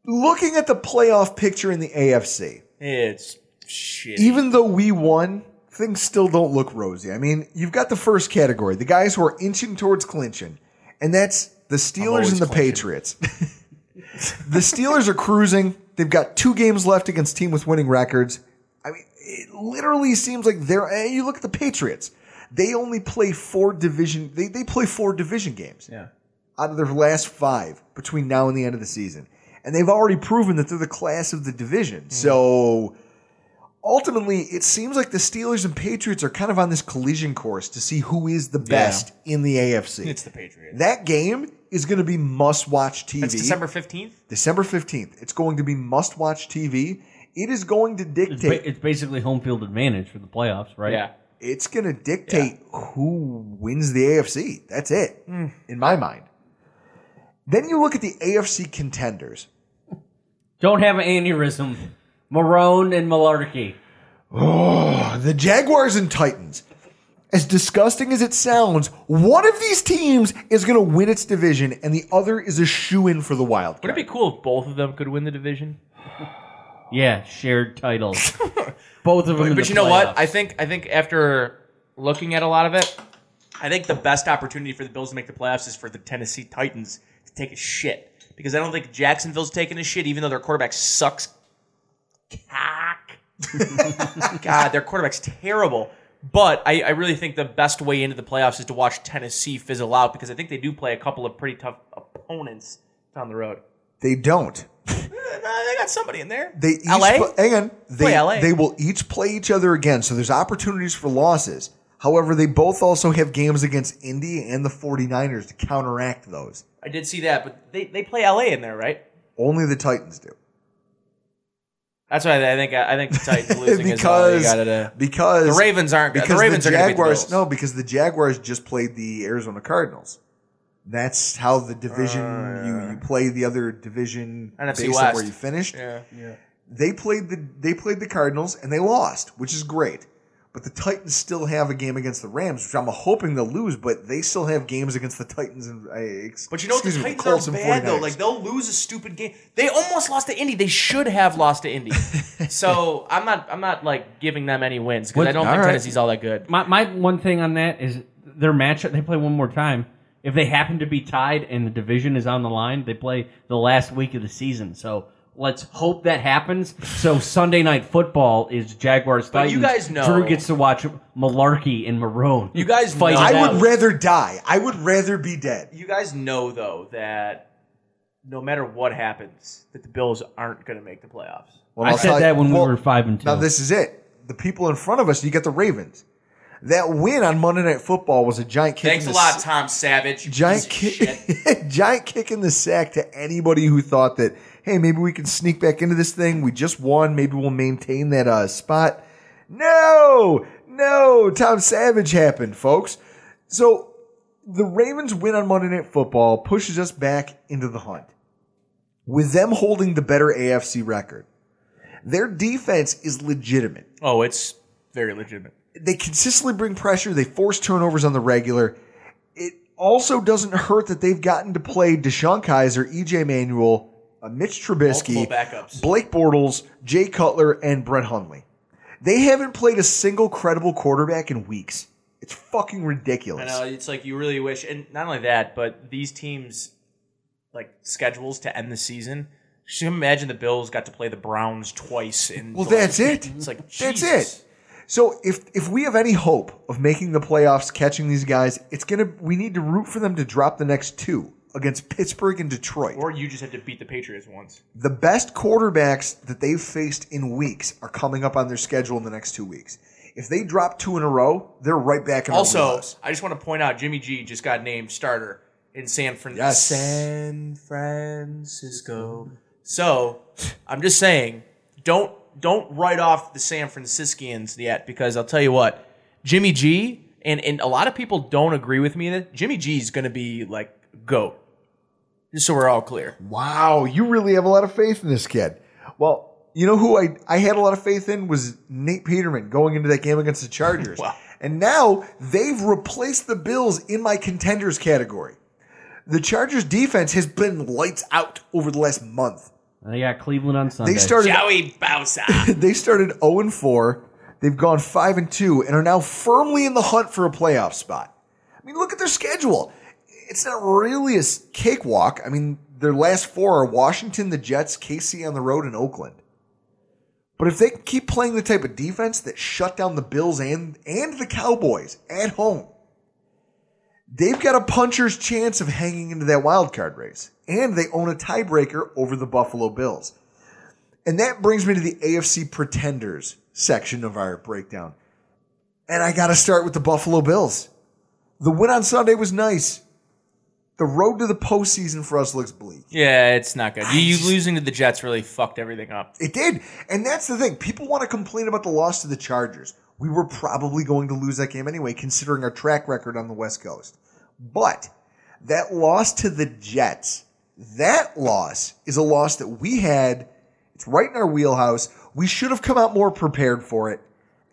Looking at the playoff picture in the AFC, It's shit. even though we won, things still don't look rosy. I mean, you've got the first category, the guys who are inching towards clinching, and that's the Steelers and the clinching. Patriots. the Steelers are cruising. They've got two games left against team with winning records. I mean, it literally seems like they're. eh, You look at the Patriots; they only play four division. They they play four division games Yeah. out of their last five between now and the end of the season. And they've already proven that they're the class of the division. Hmm. So ultimately, it seems like the Steelers and Patriots are kind of on this collision course to see who is the best in the AFC. It's the Patriots. that game is going to be must watch TV. That's December fifteenth. December 15th. It's going to be must watch TV. It is going to It's, dictate. ba- it's basically home field advantage for the playoffs, right? Yeah. it's going to dictate who wins the AFC. That's it, mm. in my mind. Then you look at the AFC contenders. Don't have an aneurysm. Marrone and Mularkey. Oh, the Jaguars and Titans. As disgusting as it sounds, one of these teams is going to win its division, and the other is a shoe in for the wild. Would it be cool if both of them could win the division? Yeah, shared titles. Both of them. But, in but the you know playoffs. what? I think I think after looking at a lot of it, I think the best opportunity for the Bills to make the playoffs is for the Tennessee Titans to take a shit because I don't think Jacksonville's taking a shit, even though their quarterback sucks. Cock. God, their quarterback's terrible. But I, I really think the best way into the playoffs is to watch Tennessee fizzle out because I think they do play a couple of pretty tough opponents down the road. They don't. They got somebody in there. They each LA? pl- hang on. They, Play LA. they will each play each other again, so there's opportunities for losses. However, they both also have games against Indy and the 49ers to counteract those. I did see that, but they, they play LA in there, right? Only the Titans do. That's why I think I think the Titans losing is all they because gotta do. because the Ravens aren't because the Ravens the are going to beat the Jaguars no because the Jaguars just played the Arizona Cardinals. That's how the division oh, you, you play the other division NFC based on where you finished. Yeah, yeah. They played the they played the Cardinals and they lost, which is great. But the Titans still have a game against the Rams, which I'm hoping they'll lose. But they still have games against the Titans and uh, ex- But you know what? The excuse me, Titans Colts are bad though. Like they'll lose a stupid game. They almost lost to Indy. They should have lost to Indy. so I'm not. I'm not like giving them any wins because I don't all think right. Tennessee's all that good. My my one thing on that is their matchup. They play one more time. If they happen to be tied and the division is on the line, they play the last week of the season. So let's hope that happens. So Sunday night football is Jaguars But Titans. you guys know- Drew gets to watch Mularkey and Marrone. You guys fight. know- it I would rather die. I would rather be dead. You guys know though that no matter what happens, that the Bills aren't going to make the playoffs. Well, I I'll said tell you- that when well, we were five and two. Now this is it. The people in front of us. You get the Ravens. That win on Monday Night Football was a giant kick. Thanks in a the lot, s- Tom Savage. you Giant piece of kick, giant kick in the sack to anybody who thought that hey maybe we can sneak back into this thing. We just won. Maybe we'll maintain that uh, spot. No, no. Tom Savage happened, folks. So the Ravens win on Monday Night Football pushes us back into the hunt. With them holding the better AFC record, their defense is legitimate. Oh, it's very legitimate. They consistently bring pressure. They force turnovers on the regular. It also doesn't hurt that they've gotten to play DeShone Kizer, EJ Manuel, uh, Mitch Trubisky, Multiple backups. Blake Bortles, Jay Cutler, and Brett Hundley. They haven't played a single credible quarterback in weeks. It's fucking I ridiculous. know it's like you really wish, and not only that, but these teams like schedules to end the season. Just imagine the Bills got to play the Browns twice. In Well, like- that's it. It's like That's Jesus. it. So if if we have any hope of making the playoffs, catching these guys, it's gonna we need to root for them to drop the next two against Pittsburgh and Detroit. Or you just have to beat the Patriots once. The best quarterbacks that they've faced in weeks are coming up on their schedule in the next two weeks. If they drop two in a row, they're right back in Also. I just want to point out Jimmy G just got named starter in San Francisco. Yes. San Francisco. So I'm just saying, don't don't write off the San Franciscans yet because I'll tell you what, Jimmy G and and a lot of people don't agree with me that Jimmy G is going to be like goat. Just so we're all clear. Wow, you really have a lot of faith in this kid. Well, you know who I, I had a lot of faith in was Nate Peterman going into that game against the Chargers. Wow. And now they've replaced the Bills in my contenders category. The Chargers defense has been lights out over the last month. They got Cleveland on Sunday. They started Joey Bosa. they started 0 and 4. They've gone 5 and 2 and are now firmly in the hunt for a playoff spot. I mean, look at their schedule. It's not really a cakewalk. I mean, their last four are Washington, the Jets, KC on the road, and Oakland. But if they keep playing the type of defense that shut down the Bills and, and the Cowboys at home, they've got a puncher's chance of hanging into that wild card race. And they own a tiebreaker over the Buffalo Bills. And that brings me to the AFC pretenders section of our breakdown. And I got to start with the Buffalo Bills. The win on Sunday was nice. The road to the postseason for us looks bleak. Yeah, it's not good. You, you losing to the Jets really fucked everything up. It did. And that's the thing. People want to complain about the loss to the Chargers. We were probably going to lose that game anyway, considering our track record on the West Coast. But that loss to the Jets, that loss is a loss that we had. It's right in our wheelhouse. We should have come out more prepared for it,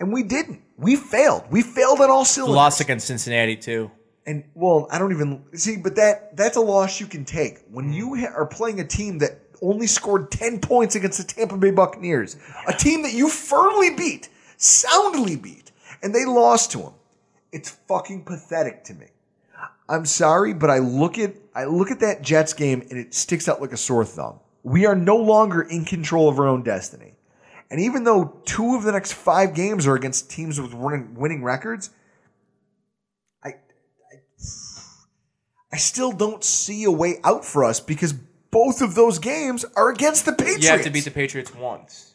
and we didn't. We failed. We failed on all The cylinders. loss against Cincinnati too. And well, I don't even see, but that that's a loss you can take when you mm. ha- are playing a team that only scored ten points against the Tampa Bay Buccaneers, a team that you firmly beat, soundly beat, and they lost to them. It's fucking pathetic to me. I'm sorry, but I look at I look at that Jets game and it sticks out like a sore thumb. We are no longer in control of our own destiny. And even though two of the next five games are against teams with winning, winning records, I still don't see a way out for us because both of those games are against the Patriots. You have to beat the Patriots once.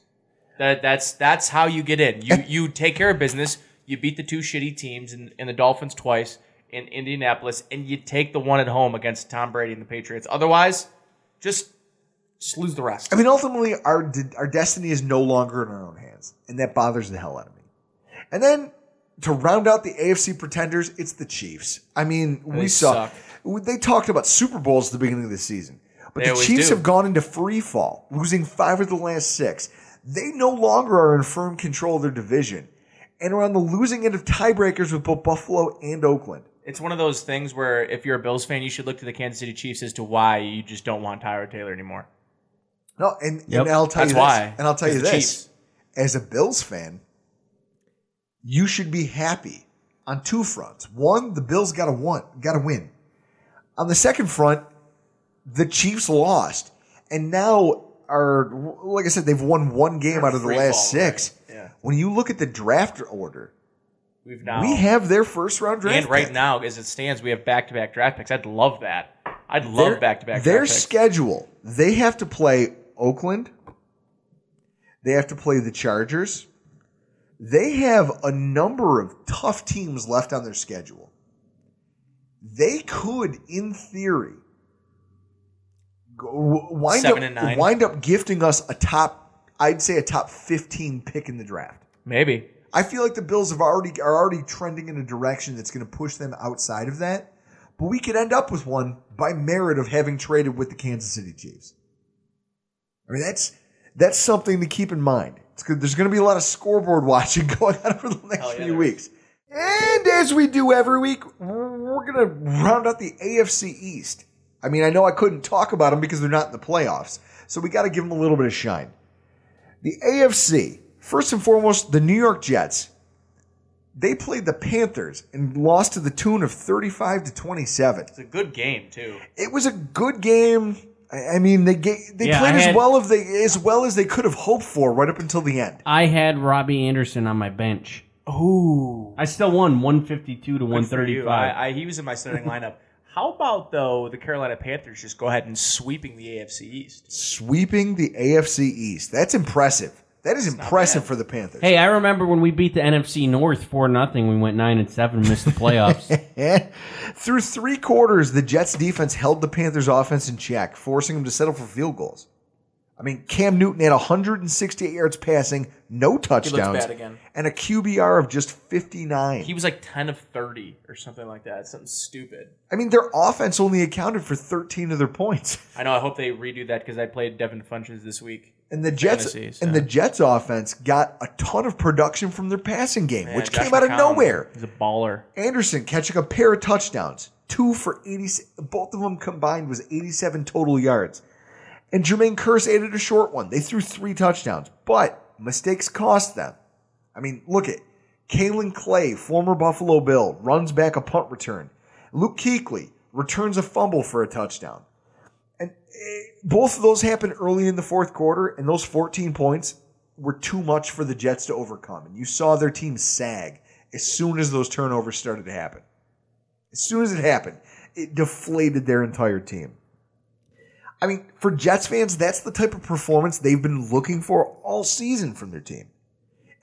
That that's that's how you get in. You you take care of business. You beat the two shitty teams and, and the Dolphins twice in Indianapolis, and you take the one at home against Tom Brady and the Patriots. Otherwise, just just lose the rest. I mean, ultimately, our our destiny is no longer in our own hands, and that bothers the hell out of me. And then to round out the AFC pretenders, it's the Chiefs. I mean, we saw suck. They talked about Super Bowls at the beginning of the season, but They the Chiefs do. have gone into free fall, losing five of the last six. They no longer are in firm control of their division, and are on the losing end of tiebreakers with both Buffalo and Oakland. It's one of those things where if you're a Bills fan, you should look to the Kansas City Chiefs as to why you just don't want Tyrod Taylor anymore. No, and, Yep. and I'll tell That's you this, why. and I'll tell you this: Chiefs. as a Bills fan, you should be happy on two fronts. One, the Bills got to won, got to win. On the second front, the Chiefs lost, and now are like I said, they've won one game They're out of the last six. right? Yeah. When you look at the draft order, We've now we have their first round draft. Picks. And right pick. now, as it stands, we have back to back draft picks. I'd love that. I'd love back to back. Their draft picks. schedule, they have to play Oakland. They have to play the Chargers. They have a number of tough teams left on their schedule. They could, in theory, go, wind Seven up and nine. wind up gifting us a top, I'd say a top fifteen pick in the draft. Maybe. I feel like the Bills have already are already trending in a direction that's going to push them outside of that. But we could end up with one by merit of having traded with the Kansas City Chiefs. I mean, that's that's something to keep in mind. It's good. There's going to be a lot of scoreboard watching going on over the next few weeks. And as we do every week, we're going to round out the AFC East. I mean, I know I couldn't talk about them because they're not in the playoffs, so we got to give them a little bit of shine. The AFC, first and foremost, the New York Jets. They played the Panthers and lost to the tune of 35 to 27. It's a good game too. It was a good game. I mean, they they Yeah, played I as well as they as well as they could have hoped for right up until the end. I had Robbie Anderson on my bench. Ooh. I still won 152 to Good for you. 135. I, I, he was in my starting lineup. How about though the Carolina Panthers just go ahead and sweeping the AFC East? Sweeping the AFC East. That's impressive. That is impressive for the Panthers. Hey, I remember when we beat the NFC North four nothing. We went nine and seven, missed the playoffs. Through three quarters, the Jets defense held the Panthers offense in check, forcing them to settle for field goals. I mean, Cam Newton had 168 yards passing, no touchdowns, bad again. and a QBR of just 59. He was like ten of thirty or something like that. Something stupid. I mean, their offense only accounted for 13 of their points. I know. I hope they redo that because I played Devin Funchess this week. And the Jets Fantasy, so. and the Jets offense got a ton of production from their passing game, Man, which Josh came out of nowhere. He's a baller. Anderson catching a pair of touchdowns, two for 80, both of them combined was 87 total yards. And Jermaine Kearse added a short one. They threw three touchdowns, but mistakes cost them. I mean, look at Kaelin Clay, former Buffalo Bill, runs back a punt return. Luke Kuechly returns a fumble for a touchdown. And eh, both of those happened early in the fourth quarter, and those 14 points were too much for the Jets to overcome. And you saw their team sag as soon as those turnovers started to happen. As soon as it happened, it deflated their entire team. I mean, for Jets fans, that's the type of performance they've been looking for all season from their team.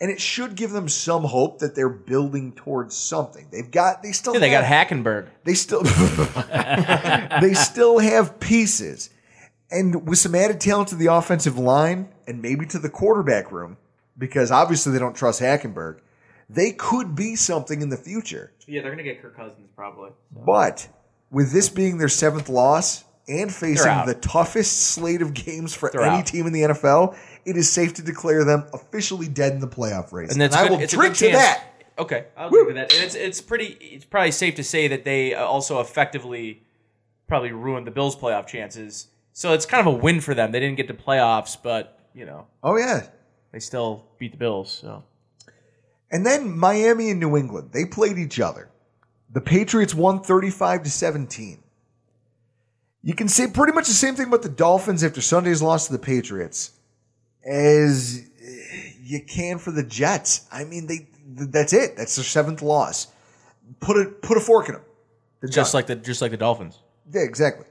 And it should give them some hope that they're building towards something. They've got they still Yeah, they got Hackenberg. they still they still have pieces. And with some added talent to the offensive line and maybe to the quarterback room, because obviously they don't trust Hackenberg, they could be something in the future. Yeah, they're gonna get Kirk Cousins probably. But with this being their seventh loss and facing the toughest slate of games for They're any out. team in the NFL, it is safe to declare them officially dead in the playoff race. and that's I good- will drink to chance- that. Okay, I'll agree with that. And it's it's pretty. It's probably safe to say that they uh, also effectively probably ruined the Bills' playoff chances. So it's kind of a win for them. They didn't get to playoffs, but you know Oh yeah. they still beat the Bills. So And then Miami and New England, they played each other. The Patriots won 35 to 17. You can say pretty much the same thing about the Dolphins after Sunday's loss to the Patriots as you can for the Jets. I mean, they that's it. That's their seventh loss. Put a put a fork in them. They're just done. like the just like the Dolphins. Yeah, exactly.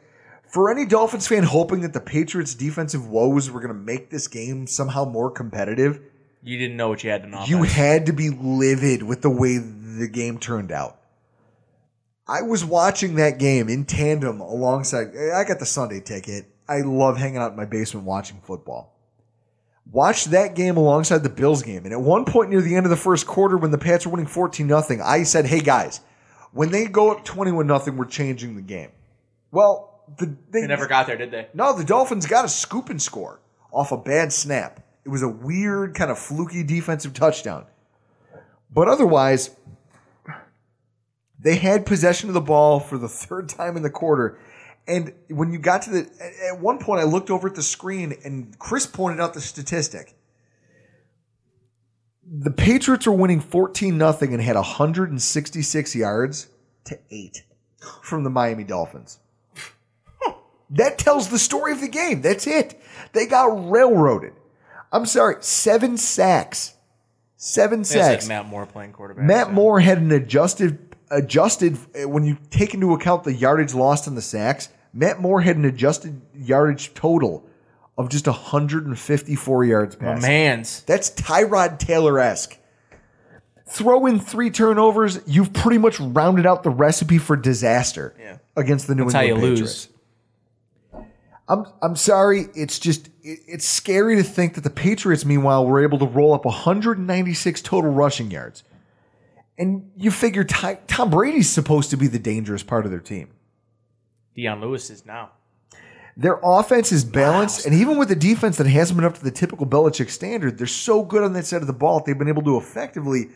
For any Dolphins fan hoping that the Patriots' defensive woes were going to make this game somehow more competitive, You didn't know what you had offense. you had to be livid with the way the game turned out. I was watching that game in tandem alongside. I got the Sunday ticket. I love hanging out in my basement watching football. Watched that game alongside the Bills game, and at one point near the end of the first quarter, when the Pats were winning fourteen nothing, I said, "Hey guys, when they go up twenty one nothing, we're changing the game." Well, the, they, They never got there, did they? no, the Dolphins got a scoop and score off a bad snap. It was a weird, kind of fluky defensive touchdown. But otherwise, they had possession of the ball for the third time in the quarter. And when you got to the, at- one point, I looked over at the screen and Chris pointed out the statistic. The Patriots were winning 14 nothing and had 166 yards to eight from the Miami Dolphins. That tells the story of the game. That's it. They got railroaded. I'm sorry, seven sacks. Seven sacks. like Matt Moore playing quarterback. Matt Moore had an adjusted adjusted uh, when you take into account the yardage lost in the sacks. Matt Moore had an adjusted yardage total of just 154 yards My passing. man's. That's Tyrod Taylor esque. Throw in three turnovers, you've pretty much rounded out the recipe for disaster Yeah. against the New That's how England you Patriots. lose. I'm I'm sorry. It's just it, it's scary to think that the Patriots, meanwhile, were able to roll up 196 total rushing yards, and you figure Ty, Tom Brady's supposed to be the dangerous part of their team. Dion Lewis is now. Their offense is balanced, and even with the defense that hasn't been up to the typical Belichick standard, they're so good on that side of the ball that they've been able to effectively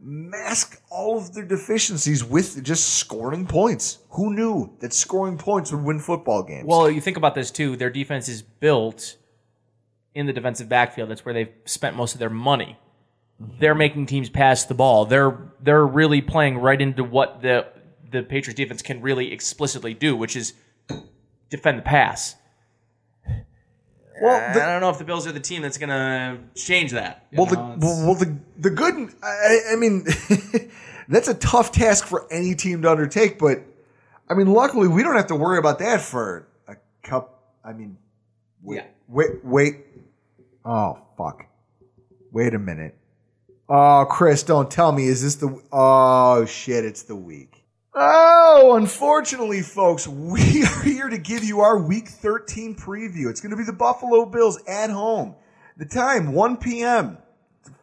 mask all of their deficiencies with just scoring points. Who knew that scoring points would win football games? Well, you think about this too. Their defense is built in the defensive backfield. That's where they've spent most of their money. They're making teams pass the ball. They're they're really playing right into what the the Patriots defense can really explicitly do, which is defend the pass. Well, I don't know if the Bills are the team that's going to change that. Well, the know, well, well, the the good. I, I mean, that's a tough task for any team to undertake. But I mean, luckily, we don't have to worry about that for a cup. I mean, wait, Yeah. wait, wait. Oh fuck! Wait a minute. Oh, Chris, don't tell me. Is this the? Oh shit! It's the week. Oh, unfortunately, folks, we are here to give you our Week 13 preview. It's going to be the Buffalo Bills at home. The time, 1 p.m.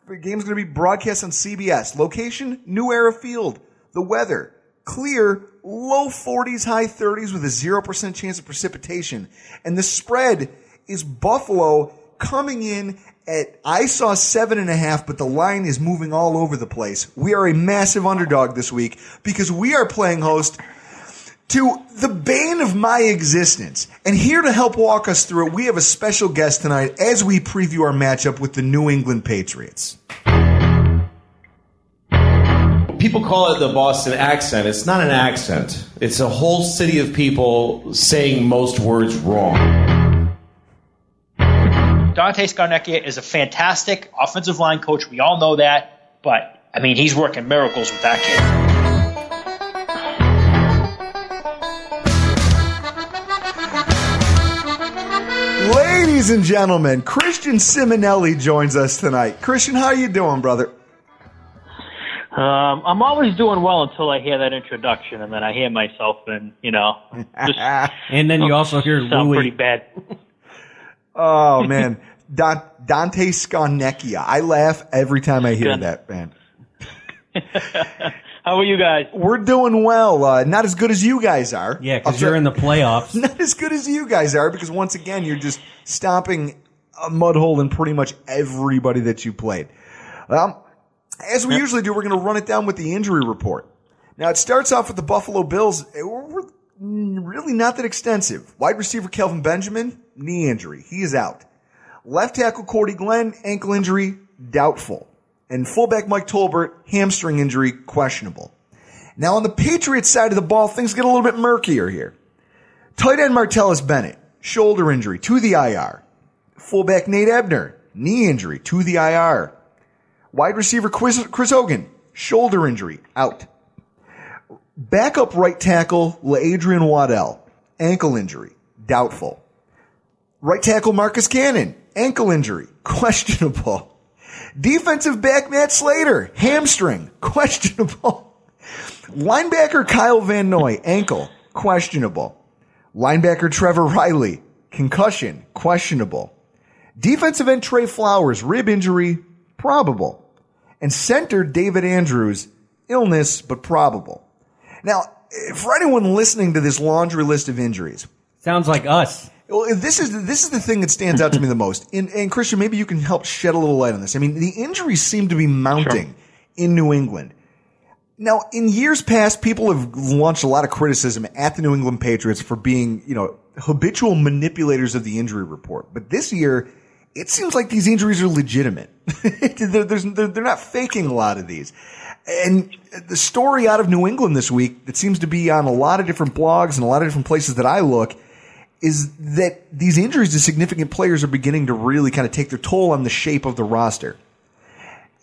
The game's going to be broadcast on CBS. Location, New Era Field. The weather, clear, low 40s, high 30s with a 0% chance of precipitation. And the spread is Buffalo coming in at, I saw seven and a half, but the line is moving all over the place. We are a massive underdog this week because we are playing host to the bane of my existence. And here to help walk us through it, we have a special guest tonight as we preview our matchup with the New England Patriots. People call it the Boston accent. It's not an accent. It's a whole city of people saying most words wrong. Dante Scarnecchia is a fantastic offensive line coach. We all know that. But, I mean, he's working miracles with that kid. Ladies and gentlemen, Christian Simonelli joins us tonight. Christian, how are you doing, brother? Um, I'm always doing well until I hear that introduction, and then I hear myself, and you know, just And then you also hear sound Louis. pretty bad. Oh man, Da- Dante Scarnecchia. I laugh every time I hear Good. that man. How are you guys? We're doing well. Uh, not as good as you guys are. Yeah, because you're in the playoffs. not as good as you guys are because once again you're just stomping a mud hole in pretty much everybody that you played. Um, as we usually do, we're going to run it down with the injury report. Now it starts off with the Buffalo Bills. We're we're really not that extensive. Wide receiver Kelvin Benjamin, knee injury. He is out. Left tackle Cordy Glenn, ankle injury, doubtful. And fullback Mike Tolbert, hamstring injury, questionable. Now on the Patriots side of the ball, things get a little bit murkier here. Tight end Martellus Bennett, shoulder injury to the IR. Fullback Nate Ebner, knee injury to the IR. Wide receiver Chris, Chris Hogan, shoulder injury, out. Backup right tackle Adrian Waddle, ankle injury, doubtful. Right tackle Marcus Cannon, ankle injury, questionable. Defensive back Matt Slater, hamstring, questionable. Linebacker Kyle Van Noy, ankle, questionable. Linebacker Trevor Reilly, concussion, questionable. Defensive end Trey Flowers, rib injury, probable. And center David Andrews, illness, but probable. Now, for anyone listening to this laundry list of injuries, sounds like us. Well, this is this is the thing that stands out to me the most. And, and Christian, maybe you can help shed a little light on this. I mean, the injuries seem to be mounting in New England. Now, in years past, people have launched a lot of criticism at the New England Patriots for being, you know, habitual manipulators of the injury report. But this year, it seems like these injuries are legitimate. they're, there's- they're, they're not faking a lot of these. And the story out of New England this week that seems to be on a lot of different blogs and a lot of different places that I look is that these injuries to significant players are beginning to really kind of take their toll on the shape of the roster.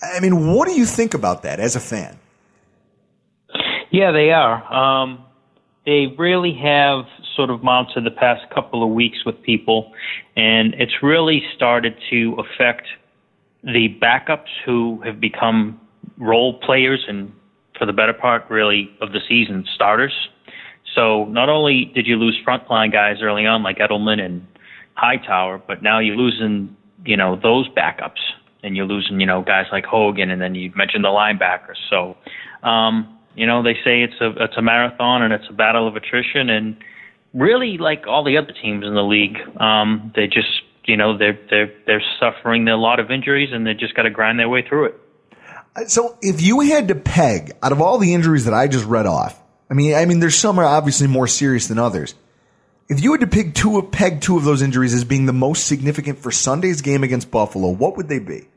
I mean, what do you think about that as a fan? Yeah, they are. Um, they really have sort of mounted the past couple of weeks with people, and it's really started to affect the backups who have become role players and, for the better part, really of the season, starters. So not only did you lose frontline guys early on like Edelman and Hightower, but now you're losing, you know, those backups, and you're losing, you know, guys like Hogan, and then you mentioned the linebackers. So, um, you know, they say it's a it's a marathon and it's a battle of attrition, and really, like all the other teams in the league, um, they just, you know, they're they're they're suffering a lot of injuries, and they just got to grind their way through it. So if you had to peg out of all the injuries that I just read off, I mean, I mean, there's some are obviously more serious than others. If you had to pick two, peg two of those injuries as being the most significant for Sunday's game against Buffalo, what would they be?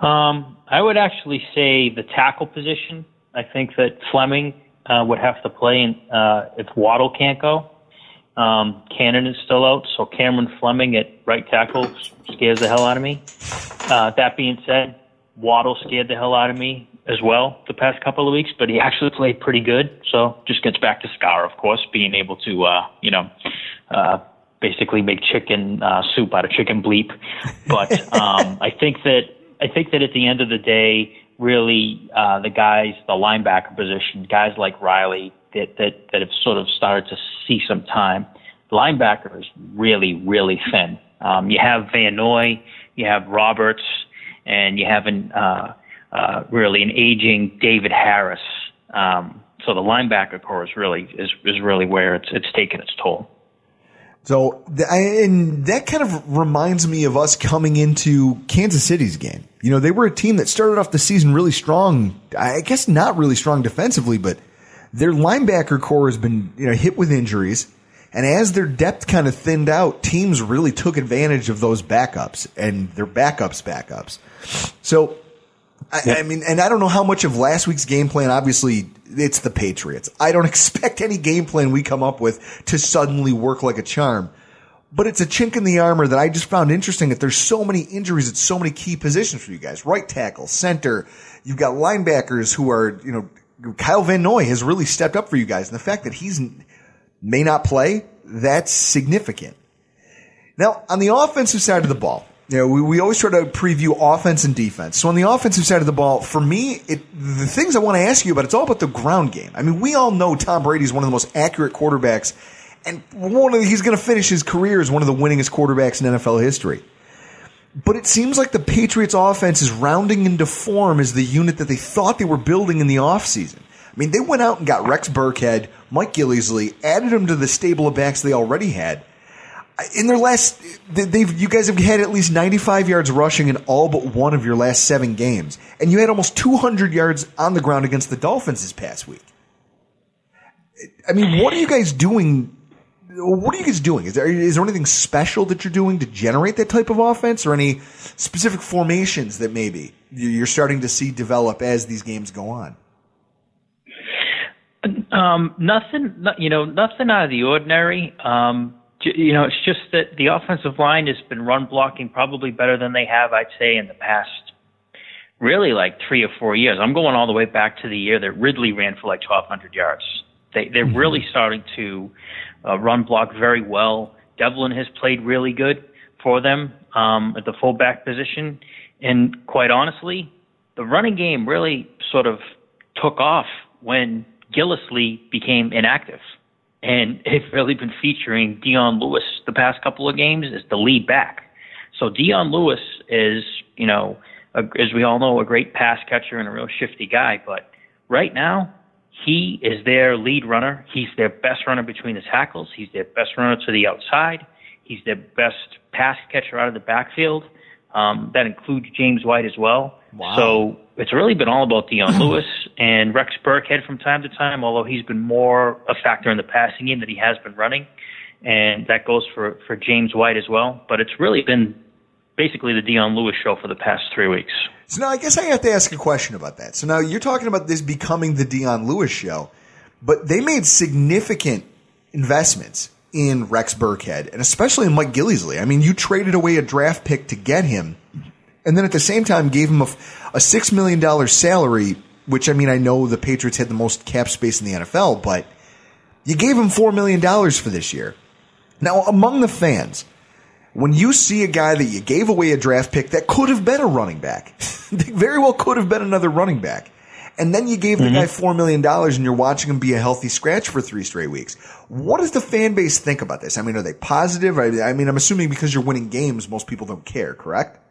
Um, I would actually say the tackle position. I think that Fleming uh, would have to play in, uh, if Waddle can't go. Um, Cannon is still out, so Cameron Fleming at right tackle scares the hell out of me. Uh, that being said, Waddle scared the hell out of me as well the past couple of weeks, but he actually played pretty good. So just gets back to Scar, of course, being able to, uh, you know, uh, basically make chicken uh, soup out of chicken bleep. But um, I think that I think that at the end of the day, really uh, the guys, the linebacker position, guys like Reilly that that that have sort of started to see some time. Linebacker is really really thin. Um, you have Van Noy, you have Roberts, and you have an uh, uh, really an aging David Harris. Um, so the linebacker core is really is, is really where it's it's taken its toll. So, and that kind of reminds me of us coming into Kansas City's game. You know, they were a team that started off the season really strong. I guess not really strong defensively, but their linebacker core has been, you know, hit with injuries. And as their depth kind of thinned out, teams really took advantage of those backups and their backups backups. So, I, I mean, and I don't know how much of last week's game plan, obviously, it's the Patriots. I don't expect any game plan we come up with to suddenly work like a charm. But it's a chink in the armor that I just found interesting that there's so many injuries at so many key positions for you guys. Right tackle, center, you've got linebackers who are, you know, Kyle Van Noy has really stepped up for you guys. And the fact that he's may not play, that's significant. Now, on the offensive side of the ball, you know, we, we always try to preview offense and defense. So on the offensive side of the ball, for me, it, the things I want to ask you about, it's all about the ground game. I mean, we all know Tom Brady is one of the most accurate quarterbacks, and one of the, he's going to finish his career as one of the winningest quarterbacks in NFL history. But it seems like the Patriots offense is rounding into form as the unit that they thought they were building in the offseason. I mean, they went out and got Rex Burkhead, Mike Gillislee, added them to the stable of backs they already had. In their last, they- they've you guys have had at least 95 yards rushing in all but one of your last seven games, and you had almost 200 yards on the ground against the Dolphins this past week. I mean, what are you guys doing? What are you guys doing? Is there is there anything special that you're doing to generate that type of offense, or any specific formations that maybe you're starting to see develop as these games go on? Um, nothing, you know, nothing out of the ordinary. Um, you know, it's just that the offensive line has been run blocking probably better than they have, I'd say, in the past, really like three or four years. I'm going all the way back to the year that Ridley ran for like 1,200 yards. They, they're really starting to uh, run block very well. Develin has played really good for them um, at the fullback position, and quite honestly, the running game really sort of took off when Gillislee became inactive. And they've really been featuring Dion Lewis the past couple of games as the lead back. So Dion Lewis is, you know, a, as we all know, a great pass catcher and a real shifty guy. But right now, he is their lead runner. He's their best runner between the tackles. He's their best runner to the outside. He's their best pass catcher out of the backfield. Um, that includes James White as well. Wow. So it's really been all about Dion Lewis and Rex Burkhead from time to time, although he's been more a factor in the passing game than he has been running. And that goes for, for James White as well. But it's really been basically the Dion Lewis show for the past three weeks. So now I guess I have to ask a question about that. So now you're talking about this becoming the Dion Lewis show, but they made significant investments in Rex Burkhead and especially in Mike Gillislee. I mean, you traded away a draft pick to get him, and then at the same time gave him a, a six million dollar salary. Which I mean, I know the Patriots had the most cap space in the NFL, but you gave him four million dollars for this year. Now, among the fans, when you see a guy that you gave away a draft pick that could have been a running back, very well could have been another running back, and then you gave the mm-hmm. guy four million dollars and you're watching him be a healthy scratch for three straight weeks. What does the fan base think about this? I mean, are they positive? I, I mean, I'm assuming because you're winning games, most people don't care, correct?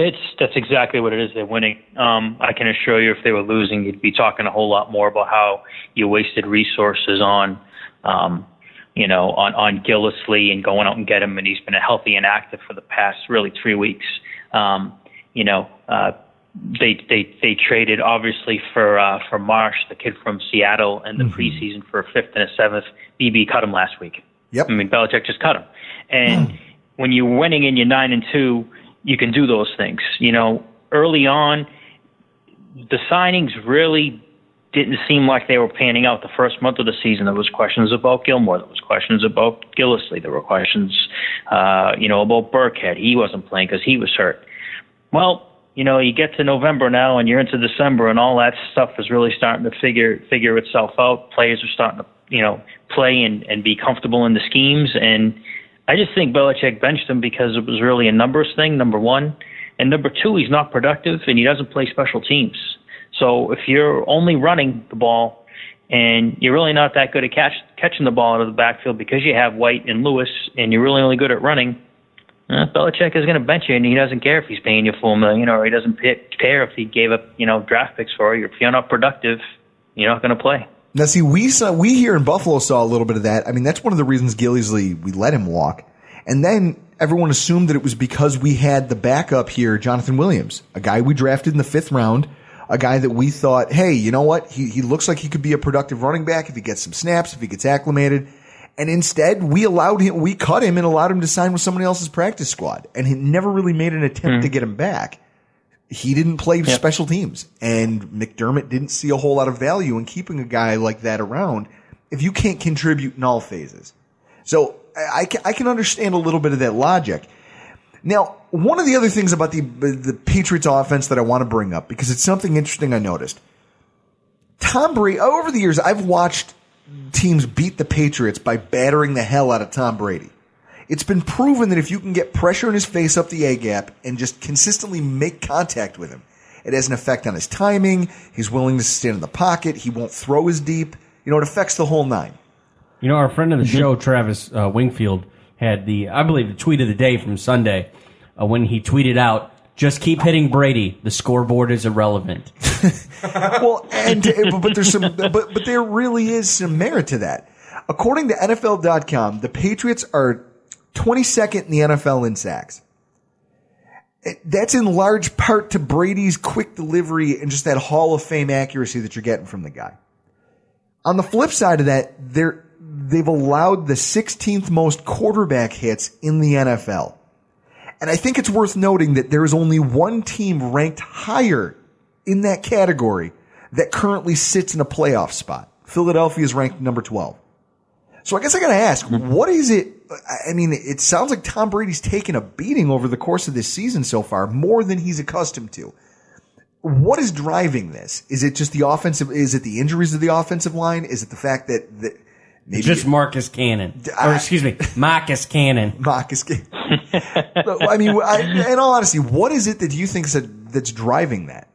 It's that's exactly what it is. They're winning. Um, I can assure you, if they were losing, you'd be talking a whole lot more about how you wasted resources on, um, you know, on on Gillislee and going out and get him, and he's been healthy and active for the past really three weeks. Um, you know, uh, they they they traded obviously for uh, for Marsh, the kid from Seattle, and the preseason for a fifth and a seventh. BB cut him last week. Yep. I mean, Belichick just cut him. And when you're winning and you're nine and two, you can do those things. You know, early on, the signings really didn't seem like they were panning out. The first month of the season, there was questions about Gilmore. There was questions about Gillislee. There were questions, uh, you know, about Burkhead. He wasn't playing because he was hurt. Well, you know, you get to November now, and you're into December, and all that stuff is really starting to figure figure itself out. Players are starting to, you know, play and, and be comfortable in the schemes. And I just think Belichick benched him because it was really a numbers thing. Number one, and number two, he's not productive, and he doesn't play special teams. So if you're only running the ball and you're really not that good at catch, catching the ball out of the backfield because you have White and Lewis, and you're really only good at running, uh, Belichick is going to bench you, and he doesn't care if he's paying you full million, or he doesn't pi- care if he gave up, you know, draft picks for you. If you're not productive, you're not going to play. Now, see, we saw we here in Buffalo saw a little bit of that. I mean, that's one of the reasons Gillislee we let him walk, and then everyone assumed that it was because we had the backup here, Jonathan Williams, a guy we drafted in the fifth round, a guy that we thought, hey, you know what, he he looks like he could be a productive running back if he gets some snaps, if he gets acclimated. And instead, we allowed him, we cut him and allowed him to sign with somebody else's practice squad. And he never really made an attempt hmm. to get him back. He didn't play special teams. And McDermott didn't see a whole lot of value in keeping a guy like that around if you can't contribute in all phases. So I, I I can understand a little bit of that logic. Now, one of the other things about the the Patriots offense that I want to bring up because it's something interesting I noticed. Tom Brady over the years I've watched teams beat the Patriots by battering the hell out of Tom Brady. It's been proven that if you can get pressure in his face up the A gap and just consistently make contact with him, it has an effect on his timing, his willingness to stand in the pocket, he won't throw as deep. You know, it affects the whole nine. You know, our friend of the show, Travis uh, Wingfield, had the, I believe, the tweet of the day from Sunday uh, when he tweeted out, "Just keep hitting Brady. The scoreboard is irrelevant." well, and but there's some, but but there really is some merit to that. According to NFL.com, the Patriots are 22nd in the NFL in sacks. That's in large part to Brady's quick delivery and just that Hall of Fame accuracy that you're getting from the guy. On the flip side of that, they're, they've allowed the 16th most quarterback hits in the NFL. And I think it's worth noting that there is only one team ranked higher in that category that currently sits in a playoff spot. Philadelphia is ranked number 12. So I guess I got to ask, what is it? I mean, it sounds like Tom Brady's taken a beating over the course of this season so far, more than he's accustomed to. What is driving this? Is it just the offensive? Is it the injuries of the offensive line? Is it the fact that, that maybe Just Marcus Cannon, or excuse me, Marcus Cannon. Marcus Cannon. I mean, I, in all honesty, what is it that you think that, that's driving that?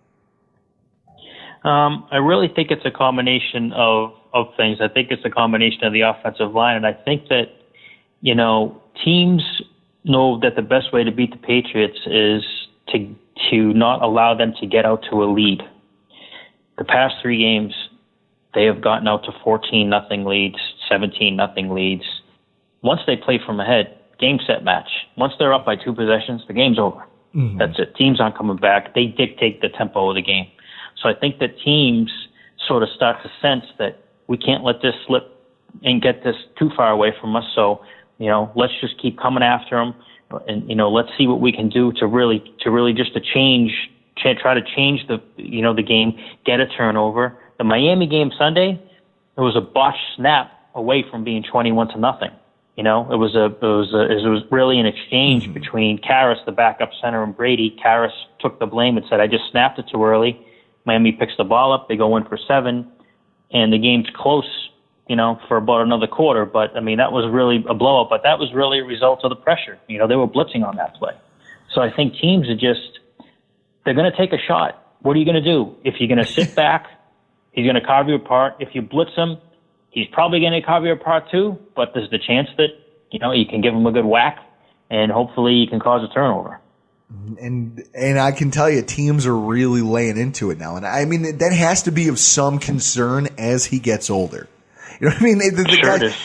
Um, I really think it's a combination of of things. I think it's a combination of the offensive line, and I think that you know teams know that the best way to beat the Patriots is to to not allow them to get out to a lead. The past three games, they have gotten out to 14 nothing leads, 17 nothing leads. Once they play from ahead, game set match. Once they're up by two possessions, the game's over. Mm-hmm. That's it. Teams aren't coming back. They dictate the tempo of the game. So I think that teams sort of start to sense that we can't let this slip and get this too far away from us. So, you know, let's just keep coming after them, and you know, let's see what we can do to really, to really just to change, try to change the, you know, the game, get a turnover. The Miami game Sunday, it was a botched snap away from being twenty-one to nothing. You know, it was a, it was a, it was really an exchange mm-hmm. between Karras, the backup center, and Brady. Karras took the blame and said, "I just snapped it too early." Miami picks the ball up. They go in for seven and the game's close, you know, for about another quarter. But I mean, that was really a blowout. But that was really a result of the pressure. You know, they were blitzing on that play. So I think teams are just they're going to take a shot. What are you going to do if you're going to sit back? He's going to carve you apart. If you blitz him, he's probably going to carve you apart too. But there's the chance that you know you can give him a good whack, and hopefully you can cause a turnover. And and I can tell you, teams are really laying into it now. And I mean, that has to be of some concern as he gets older. You know what I mean? The, the Sure guy,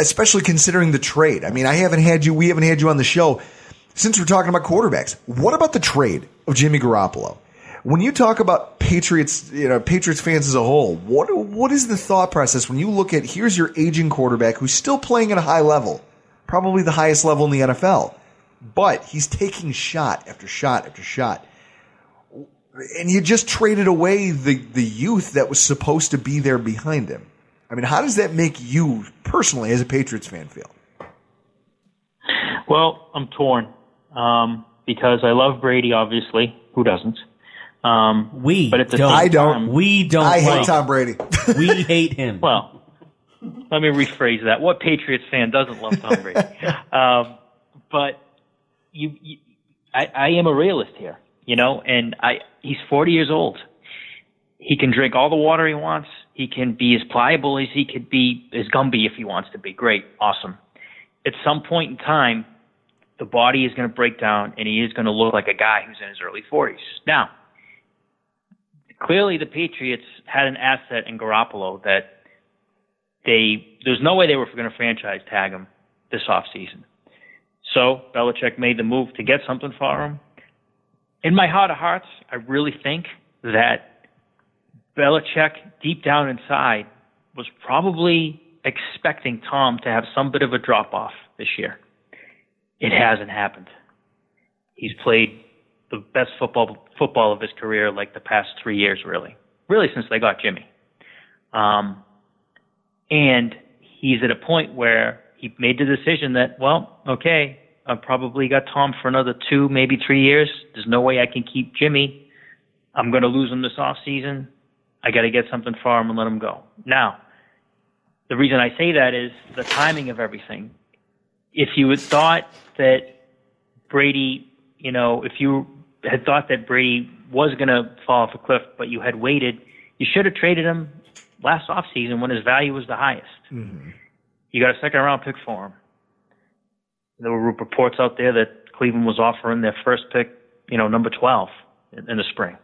especially considering the trade. I mean, I haven't had you. We haven't had you on the show since we're talking about quarterbacks. What about the trade of Jimmy Garoppolo? When you talk about Patriots, you know, Patriots fans as a whole, what what is the thought process when you look at here's your aging quarterback who's still playing at a high level, probably the highest level in the NFL, but he's taking shot after shot after shot. And you just traded away the, the youth that was supposed to be there behind him. I mean, how does that make you personally, as a Patriots fan, feel? Well, I'm torn um, because I love Brady. Obviously, who doesn't? Um, we, but at the don't. same I don't. time- We don't. I hate like- Tom Brady. we hate him. Well, let me rephrase that. What Patriots fan doesn't love Tom Brady? um, but you, you I, I am a realist here, you know, and I he's 40 years old. He can drink all the water he wants. He can be as pliable as he could be, as Gumby if he wants to be. Great, awesome. At some point in time, the body is going to break down, and he is going to look like a guy who's in his early 40s. Now, clearly the Patriots had an asset in Garoppolo that they there's no way they were going to franchise tag him this offseason. So Belichick made the move to get something for him. In my heart of hearts, I really think that Belichick, deep down inside, was probably expecting Tom to have some bit of a drop off this year. It hasn't happened. He's played the best football football of his career like the past three years, really, really since they got Jimmy. Um, and he's at a point where he made the decision that, well, okay, I've probably got Tom for another two, maybe three years. There's no way I can keep Jimmy. I'm going to lose him this off season. I got to get something for him and let him go. Now, the reason I say that is the timing of everything. If you had thought that Brady, you know, if you had thought that Brady was going to fall off a cliff, but you had waited, you should have traded him last offseason when his value was the highest. Mm-hmm. You got a second round pick for him. There were reports out there that Cleveland was offering their first pick, you know, number 12 in, in the spring.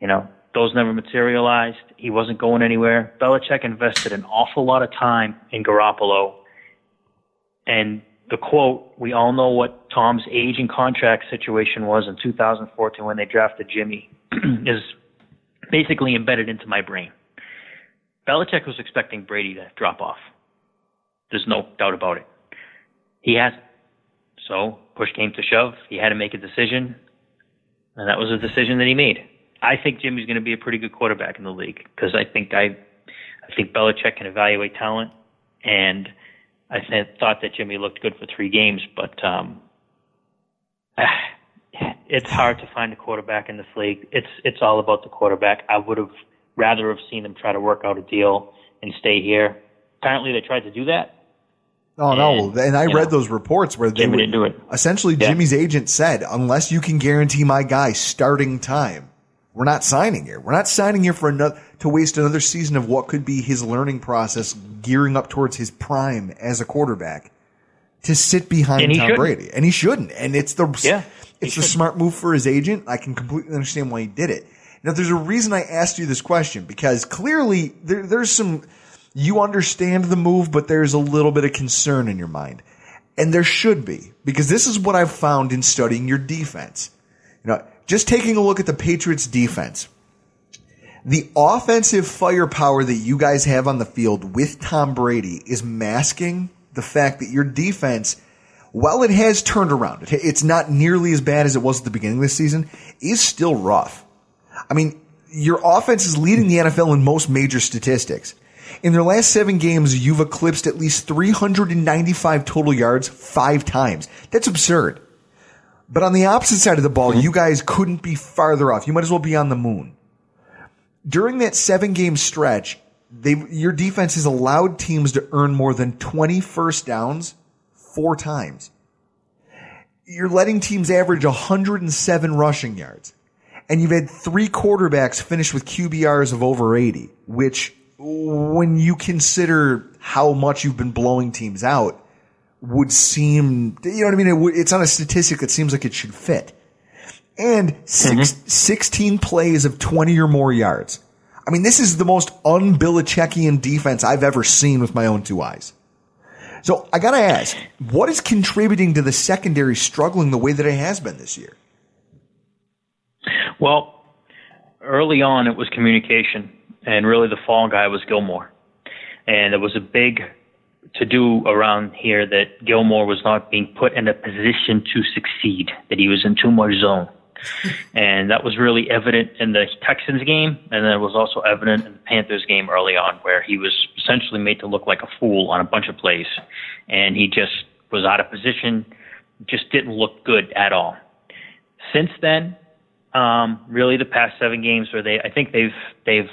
You know, those never materialized. He wasn't going anywhere. Belichick invested an awful lot of time in Garoppolo. And the quote, we all know what Tom's age and contract situation was in 2014 when they drafted Jimmy, is basically embedded into my brain. Belichick was expecting Brady to drop off. There's no doubt about it. He hasn't. So push came to shove. He had to make a decision, and that was a decision that he made. I think Jimmy's going to be a pretty good quarterback in the league because I think I, I think Belichick can evaluate talent, and I th- thought that Jimmy looked good for three games, but um, it's hard to find a quarterback in this league. It's it's all about the quarterback. I would have rather have seen them try to work out a deal and stay here. Apparently, they tried to do that. Oh no! And I read know, those reports where they didn't do it. essentially Yeah. Jimmy's agent said, unless you can guarantee my guy starting time, we're not signing here. We're not signing here for another to waste another season of what could be his learning process, gearing up towards his prime as a quarterback, to sit behind Tom shouldn't. Brady, and he shouldn't. And it's the Yeah, it's the smart move for his agent. I can completely understand why he did it. Now, there's a reason I asked you this question because clearly there, there's some, you understand the move, but there's a little bit of concern in your mind. And there should be because this is what I've found in studying your defense. You know, just taking a look at the Patriots defense, the offensive firepower that you guys have on the field with Tom Brady is masking the fact that your defense, while it has turned around, it's not nearly as bad as it was at the beginning of the season, is still rough. I mean, your offense is leading the NFL in most major statistics. In their last seven games, you've eclipsed at least 395 total yards five times. That's absurd. But on the opposite side of the ball, mm-hmm. you guys couldn't be farther off. You might as well be on the moon. During that seven game stretch, they your defense has allowed teams to earn more than 20 first downs four times. You're letting teams average 107 rushing yards. And you've had three quarterbacks finish with QBRs of over 80, which when you consider how much you've been blowing teams out would seem, you know what I mean? It it's on a statistic that seems like it should fit. And six, mm-hmm. 16 plays of 20 or more yards. I mean, this is the most un-Belichickian defense I've ever seen with my own two eyes. So I gotta ask, what is contributing to the secondary struggling the way that it has been this year? Well, early on it was communication, and really the fall guy was Gilmore, and there was a big to do around here that Gilmore was not being put in a position to succeed, that he was in too much zone. and that was really evident in the Texans game, and then it was also evident in the Panthers game early on, where he was essentially made to look like a fool on a bunch of plays, and he just was out of position, just didn't look good at all. Since then, um, really the past seven games where they, I think they've they've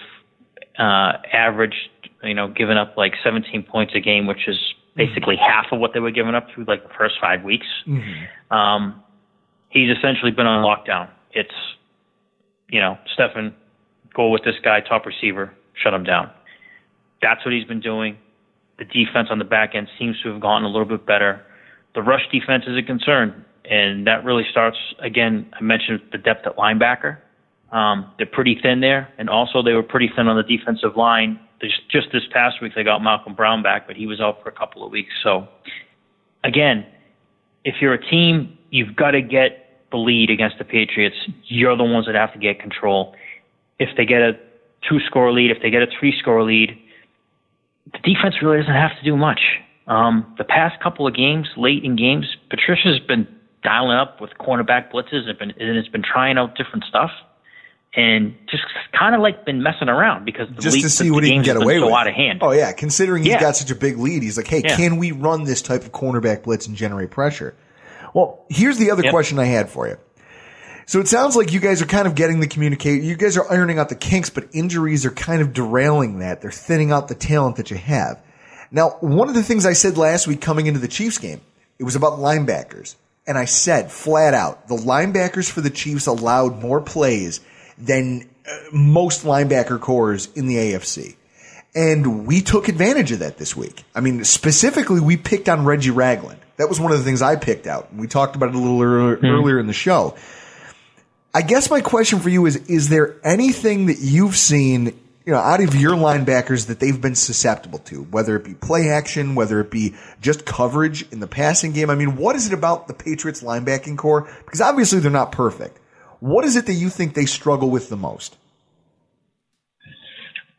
uh, averaged, you know, given up like 17 points a game, which is basically half of what they were giving up through like the first five weeks. Um, he's essentially been on lockdown. It's, you know, Stephon, go with this guy, top receiver, shut him down. That's what he's been doing. The defense on the back end seems to have gotten a little bit better. The rush defense is a concern, and that really starts again. I mentioned the depth at linebacker. Um, they're pretty thin there, and also they were pretty thin on the defensive line. Just, this past week, they got Malcolm Brown back, but he was out for a couple of weeks. So, again, if you're a team, you've got to get the lead against the Patriots. You're the ones that have to get control. If they get a two score lead, if they get a three score lead, the defense really doesn't have to do much. Um, the past couple of games, late in games, Patricia's been dialing up with cornerback blitzes and, been, and has been trying out different stuff. And just kind of like been messing around because the Just league, to see the what he can get away so with. out of hand. Oh yeah, considering he's Yeah. got such a big lead, he's like, hey, Yeah. can we run this type of cornerback blitz and generate pressure? Well, here's the other question I had for you. So it sounds like you guys are kind of getting the communicate. You guys are ironing out the kinks, but injuries are kind of derailing that. They're thinning out the talent that you have. Now, one of the things I said last week coming into the Chiefs game, it was about linebackers. And I said flat out, the linebackers for the Chiefs allowed more plays than uh, most linebacker cores in the AFC. And we took advantage of that this week. I mean, specifically, we picked on Reggie Ragland. That was one of the things I picked out. We talked about it a little earlier, earlier in the show. I guess my question for you is: Is there anything that you've seen, you know, out of your linebackers that they've been susceptible to, whether it be play action, whether it be just coverage in the passing game? I mean, what is it about the Patriots linebacking core? Because obviously they're not perfect. What is it that you think they struggle with the most?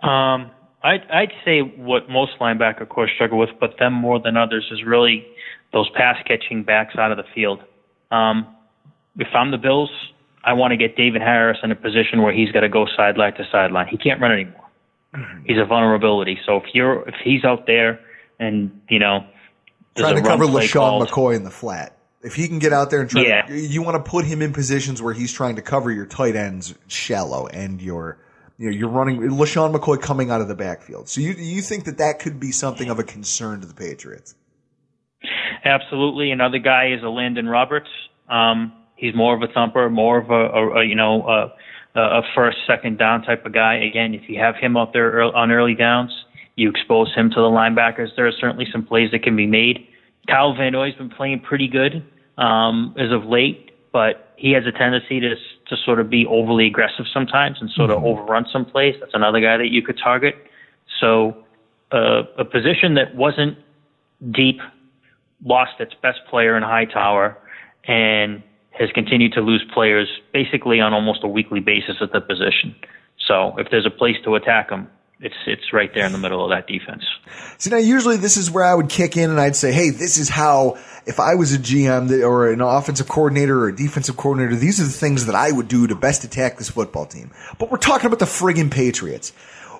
Um, I'd, I'd say what most linebacker core struggle with, but them more than others, is really those pass catching backs out of the field. Um, if I'm the Bills, I want to get David Harris in a position where he's got to go sideline to sideline. He can't run anymore. He's a vulnerability. So if you're if he's out there and you know Trying to cover LeSean McCoy in the flat. If he can get out there and try, Yeah. to, you want to put him in positions where he's trying to cover your tight ends shallow and your, you know, you're running LeSean McCoy coming out of the backfield. So you you think that that could be something of a concern to the Patriots? Absolutely. Another guy is a Landon Roberts. Um, he's more of a thumper, more of a, a, a you know a, a first, second down type of guy. Again, if you have him out there ear- on early downs, you expose him to the linebackers. There are certainly some plays that can be made. Kyle Van Noy's been playing pretty good um, as of late, but he has a tendency to to sort of be overly aggressive sometimes and sort of overrun some plays. That's another guy that you could target. So uh, a position that wasn't deep lost its best player in Hightower and has continued to lose players basically on almost a weekly basis at the position. So if there's a place to attack them, it's it's right there in the middle of that defense. See, now usually this is where I would kick in and I'd say, hey, this is how, if I was a GM or an offensive coordinator or a defensive coordinator, these are the things that I would do to best attack this football team. But we're talking about the friggin' Patriots.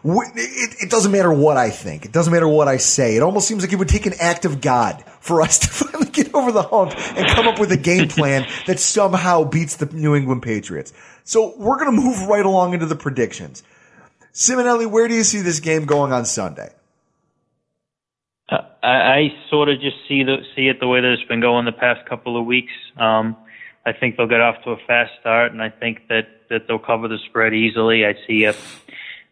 It, it doesn't matter what I think. It doesn't matter what I say. It almost seems like it would take an act of God for us to finally get over the hump and come up with a game plan that somehow beats the New England Patriots. So we're going to move right along into the predictions. Simonelli, where do you see this game going on Sunday? Uh, I, I sort of just see the see it the way that it's been going the past couple of weeks. Um, I think they'll get off to a fast start, and I think that that they'll cover the spread easily. I see a,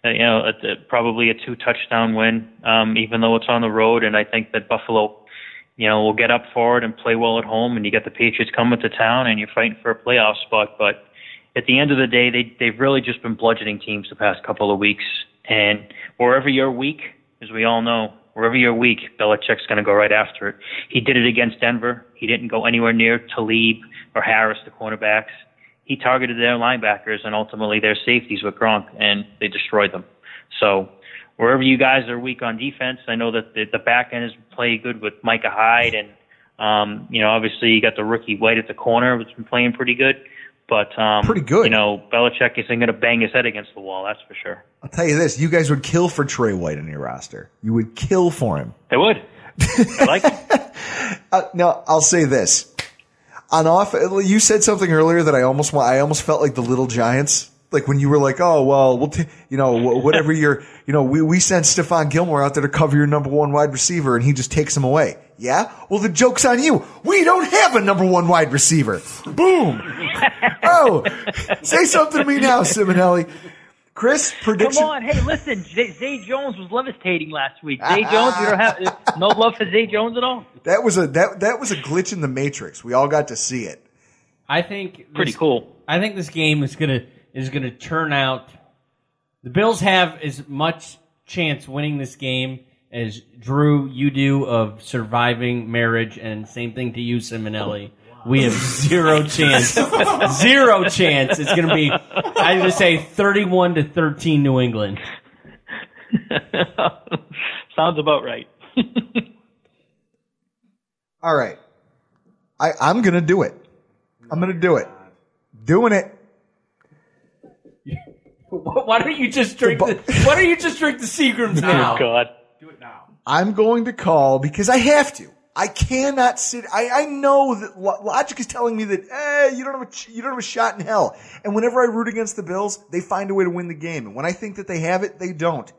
you know a, a, probably a two touchdown win, um, even though it's on the road, and I think that Buffalo. You know, will get up for it and play well at home, and you get the Patriots coming to town, and you're fighting for a playoff spot. But at the end of the day, they they've really just been bludgeoning teams the past couple of weeks. And wherever you're weak, as we all know, wherever you're weak, Belichick's going to go right after it. He did it against Denver. He didn't go anywhere near Talib or Harris, the cornerbacks. He targeted their linebackers and ultimately their safeties with Gronk, and they destroyed them. So wherever you guys are weak on defense, I know that the, the back end is playing good with Micah Hyde, and um, you know obviously you got the rookie White at the corner, who's been playing pretty good. But um, Pretty good. You know, Belichick isn't going to bang his head against the wall. That's for sure. I'll tell you this: you guys would kill for Tre White on your roster. You would kill for him. They would. I like it. Uh, now, I'll say this: on off, you said something earlier that I almost, I almost felt like the Little Giants. Like when you were like, "Oh well, we'll, t- you know, wh- whatever your, you know, we we sent Stephon Gilmore out there to cover your number one wide receiver, and he just takes him away." Yeah. Well, the joke's on you. We don't have a number one wide receiver. Boom. oh, say something to me now, Simonelli. Chris, prediction. Come on, hey, listen, Zay, Zay Jones was levitating last week. Zay Jones, you don't have no love for Zay Jones at all. That was a that that was a glitch in the matrix. We all got to see it. I think Pretty this- cool. I think this game is gonna is gonna turn out. The Bills have as much chance winning this game as Drew you do of surviving marriage, and same thing to you, Simonelli. We have zero chance. zero chance. It's gonna be. I would say thirty-one to thirteen, New England. Sounds about right. All right. I, I'm going to do it. I'm going to do it. Doing it. Why don't you just drink the? Why don't you just drink the Seagram's now? Oh God. do it now. I'm going to call because I have to. I cannot sit. I, I know that lo- logic is telling me that eh, you don't have a ch- you don't have a shot in hell. And whenever I root against the Bills, they find a way to win the game. And when I think that they have it, they don't.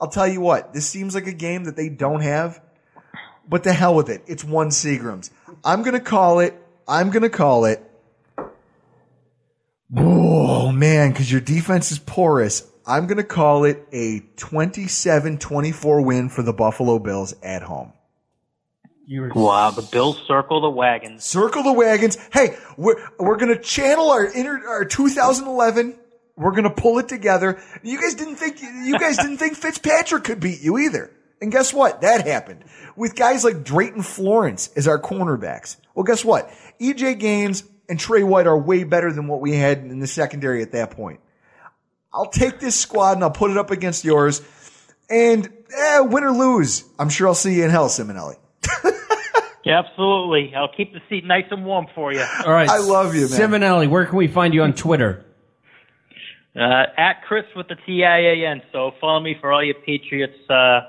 I'll tell you what. This seems like a game that they don't have. But the hell with it. It's one Seagram's. I'm gonna call it. I'm gonna call it. Oh man, because your defense is porous. I'm gonna call it a 27-24 win for the Buffalo Bills at home. Wow, the Bills circle the wagons. Circle the wagons. Hey, we're we're gonna channel our inner our 2011. We're gonna pull it together. You guys didn't think you guys didn't think Fitzpatrick could beat you either. And guess what? That happened with guys like Drayton Florence as our cornerbacks. Well, guess what? EJ Gaines and Tre White are way better than what we had in the secondary at that point. I'll take this squad and I'll put it up against yours. And eh, win or lose, I'm sure I'll see you in hell, Simonelli. Yeah, absolutely. I'll keep the seat nice and warm for you. All right. I love you, man. Simonelli, where can we find you on Twitter? Uh, at Chris with the T-I-A-N. So follow me for all your Patriots, uh,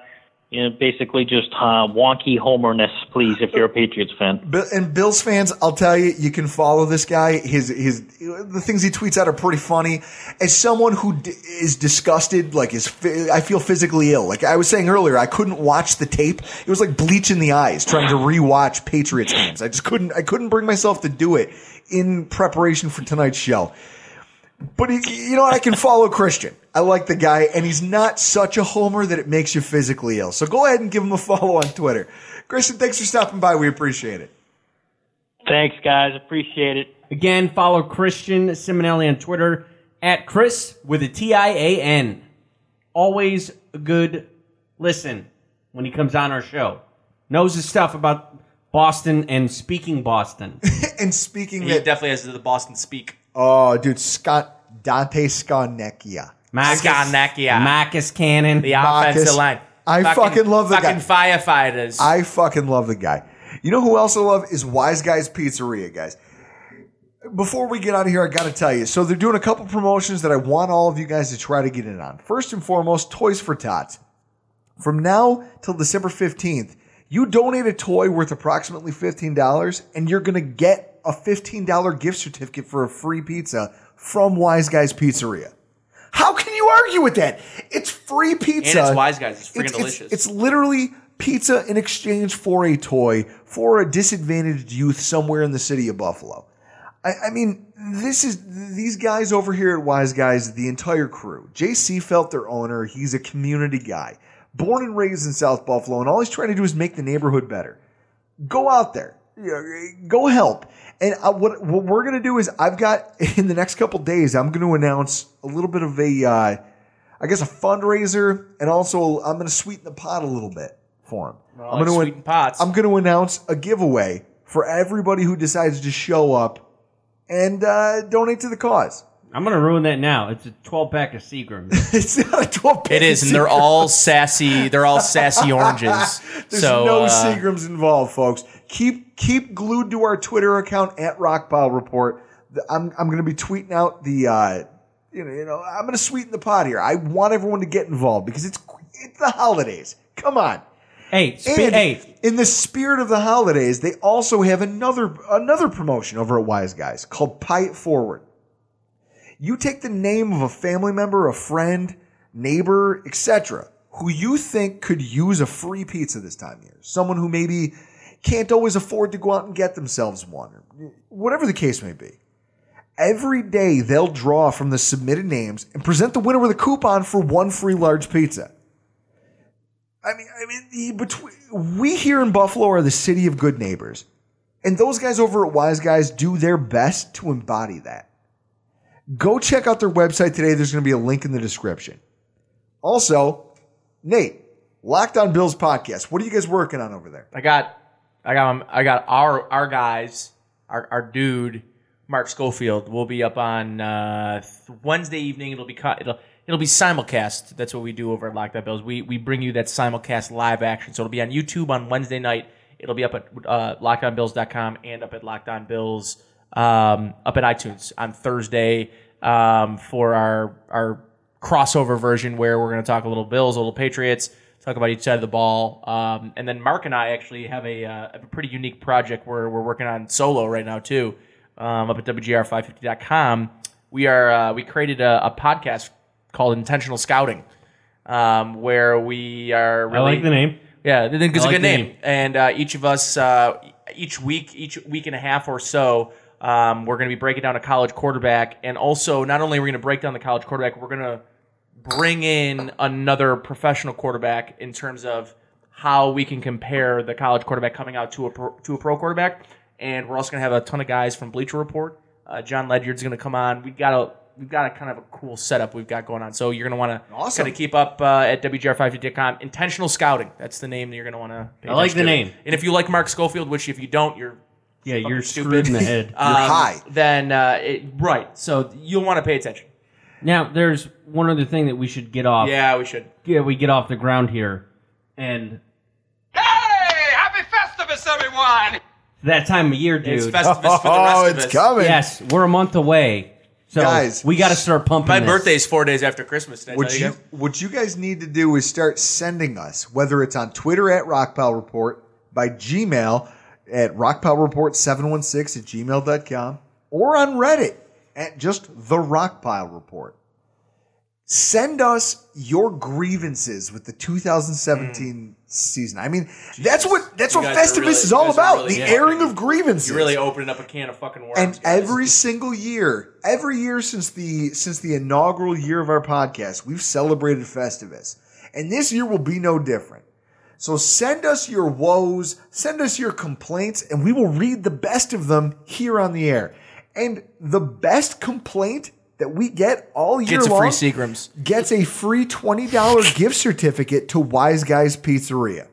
you know, basically just uh, wonky homerness, please, if you're a Patriots fan. And Bills fans, I'll tell you, you can follow this guy. His his the things he tweets out are pretty funny. As someone who d- is disgusted, like is I feel physically ill. Like I was saying earlier, I couldn't watch the tape. It was like bleach in the eyes trying to rewatch Patriots games. I just couldn't. I couldn't bring myself to do it in preparation for tonight's show. But he, you know what? I can follow Christian. I like the guy, and he's not such a homer that it makes you physically ill. So go ahead and give him a follow on Twitter. Christian, thanks for stopping by. We appreciate it. Thanks, guys. Appreciate it. Again, follow Christian Simonelli on Twitter at Chris with a T I A N. Always a good listen when he comes on our show. Knows his stuff about Boston and speaking Boston. and speaking He that, definitely has the Boston speak. Oh, dude, Scott Dante Scarnecchia. Skarnakia. Marcus Cannon. The Marcus. offensive line. I fucking love the guy. fucking firefighters. I fucking love the guy. You know who else I love is Wise Guys Pizzeria, guys. Before we get out of here, I got to tell you. So they're doing a couple promotions that I want all of you guys to try to get in on. First and foremost, Toys for Tots. From now till December 15th, you donate a toy worth approximately $15 and you're going to get a $15 gift certificate for a free pizza from Wise Guys Pizzeria. How can you argue with that? It's free pizza. And it's Wise Guys. It's freaking It's- delicious. It's literally pizza in exchange for a toy for a disadvantaged youth somewhere in the city of Buffalo. I, I mean, this is these guys over here at Wise Guys, the entire crew. JC felt their owner. He's a community guy, born and raised in South Buffalo, and all he's trying to do is make the neighborhood better. Go out there, go help. And uh, what what we're gonna do is, I've got in the next couple days, I'm going to announce a little bit of a, uh, I guess, a fundraiser, and also I'm going to sweeten the pot a little bit for him. Well, I'm like going sweeten pots. I'm going to announce a giveaway for everybody who decides to show up and uh, donate to the cause. I'm going to ruin that now. It's a 12 pack of Seagram's. it's not a 12 pack. It is, and they're all sassy. They're all sassy oranges. There's so no uh, Seagram's involved, folks. Keep keep glued to our Twitter account at Rockpile Report. I'm I'm going to be tweeting out the uh, you know you know I'm going to sweeten the pot here. I want everyone to get involved because it's it's the holidays. Come on. Hey, spe- hey, in the spirit of the holidays, they also have another another promotion over at Wise Guys called Pie It Forward. You take the name of a family member, a friend, neighbor, etc., who you think could use a free pizza this time of year. Someone who maybe can't always afford to go out and get themselves one, whatever the case may be. Every day they'll draw from the submitted names and present the winner with a coupon for one free large pizza. I mean, I mean, between, we here in Buffalo are the city of good neighbors, and those guys over at Wise Guys do their best to embody that. Go check out their website today. There's going to be a link in the description. Also, Nate, Locked On Bills podcast. What are you guys working on over there? I got, I got, I got our our guys, our our dude, Mark Schofield will be up on uh, Wednesday evening. It'll be cut. It'll it'll be simulcast. That's what we do over at Locked On Bills. We we bring you that simulcast live action. So it'll be on YouTube on Wednesday night. It'll be up at uh, lockedonbills.com and up at Locked On Bills, um, up at iTunes on Thursday um, for our our crossover version where we're going to talk a little Bills, a little Patriots, talk about each side of the ball. Um, and then Mark and I actually have a, uh, a pretty unique project where we're working on solo right now too. Um, up at WGR550.com, we are uh, we created a, a podcast called Intentional Scouting, um, where we are I like the name. yeah, it's I a like good name. name. And uh, each of us, uh, each week, each week and a half or so, um, we're going to be breaking down a college quarterback. And also, not only are we going to break down the college quarterback, we're going to bring in another professional quarterback in terms of how we can compare the college quarterback coming out to a pro, to a pro quarterback. And we're also going to have a ton of guys from Bleacher Report. Uh, Jon Ledyard's going to come on. We got a we've got a kind of a cool setup we've got going on. So you're going to want to Awesome. kind of keep up uh, at WGR550.com. Intentional Scouting. That's the name that you're going to want to. I like the name. And if you like Mark Schofield, which if you don't, you're Yeah, you're stupid. screwed in the head. Um, You're high. Then uh, it, right. So you'll want to pay attention. Now, there's one other thing that we should get off. Yeah, we should. Yeah, we get off the ground here, and Hey, happy Festivus, everyone! that time of year, dude. It's Festivus for the rest Oh, of it's us. coming. Yes, we're a month away, so Guys, we got to start pumping. My this. birthday's four days after Christmas. Did I What tell you you? guys? what you guys need to do is start sending us, whether it's on Twitter at Rockpile Report, by Gmail at rockpilereport716 at gmail.com, or on Reddit at just the Rockpile Report. Send us your grievances with the 2017 mm. season. I mean, that's what that's You what Festivus really- is all about. really the fucking- airing of grievances. You're really opening up a can of fucking worms. And guys. every single year, every year since the since the inaugural year of our podcast, we've celebrated Festivus. And this year will be no different. So send us your woes, send us your complaints, and we will read the best of them here on the air. And the best complaint that we get all year Gets a free Seagram's. gets a free $20 gift certificate to Wise Guys Pizzeria.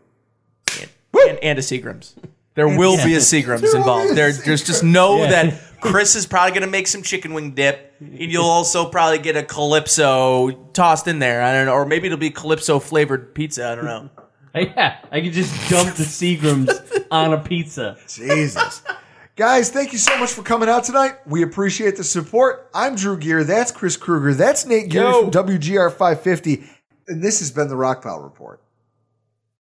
and, and a Seagram's. There will be a Seagram's involved. There, there's just know Yeah. that Chris is probably going to make some chicken wing dip, and you'll also probably get a calypso tossed in there. I don't know, or maybe it'll be calypso flavored pizza. I don't know. Yeah, I could just dump the Seagram's on a pizza. Jesus. Guys, thank you so much for coming out tonight. We appreciate the support. I'm Drew Gear. That's Chris Kruger. That's Nate Geary from WGR 550. And this has been the Rockpile Report.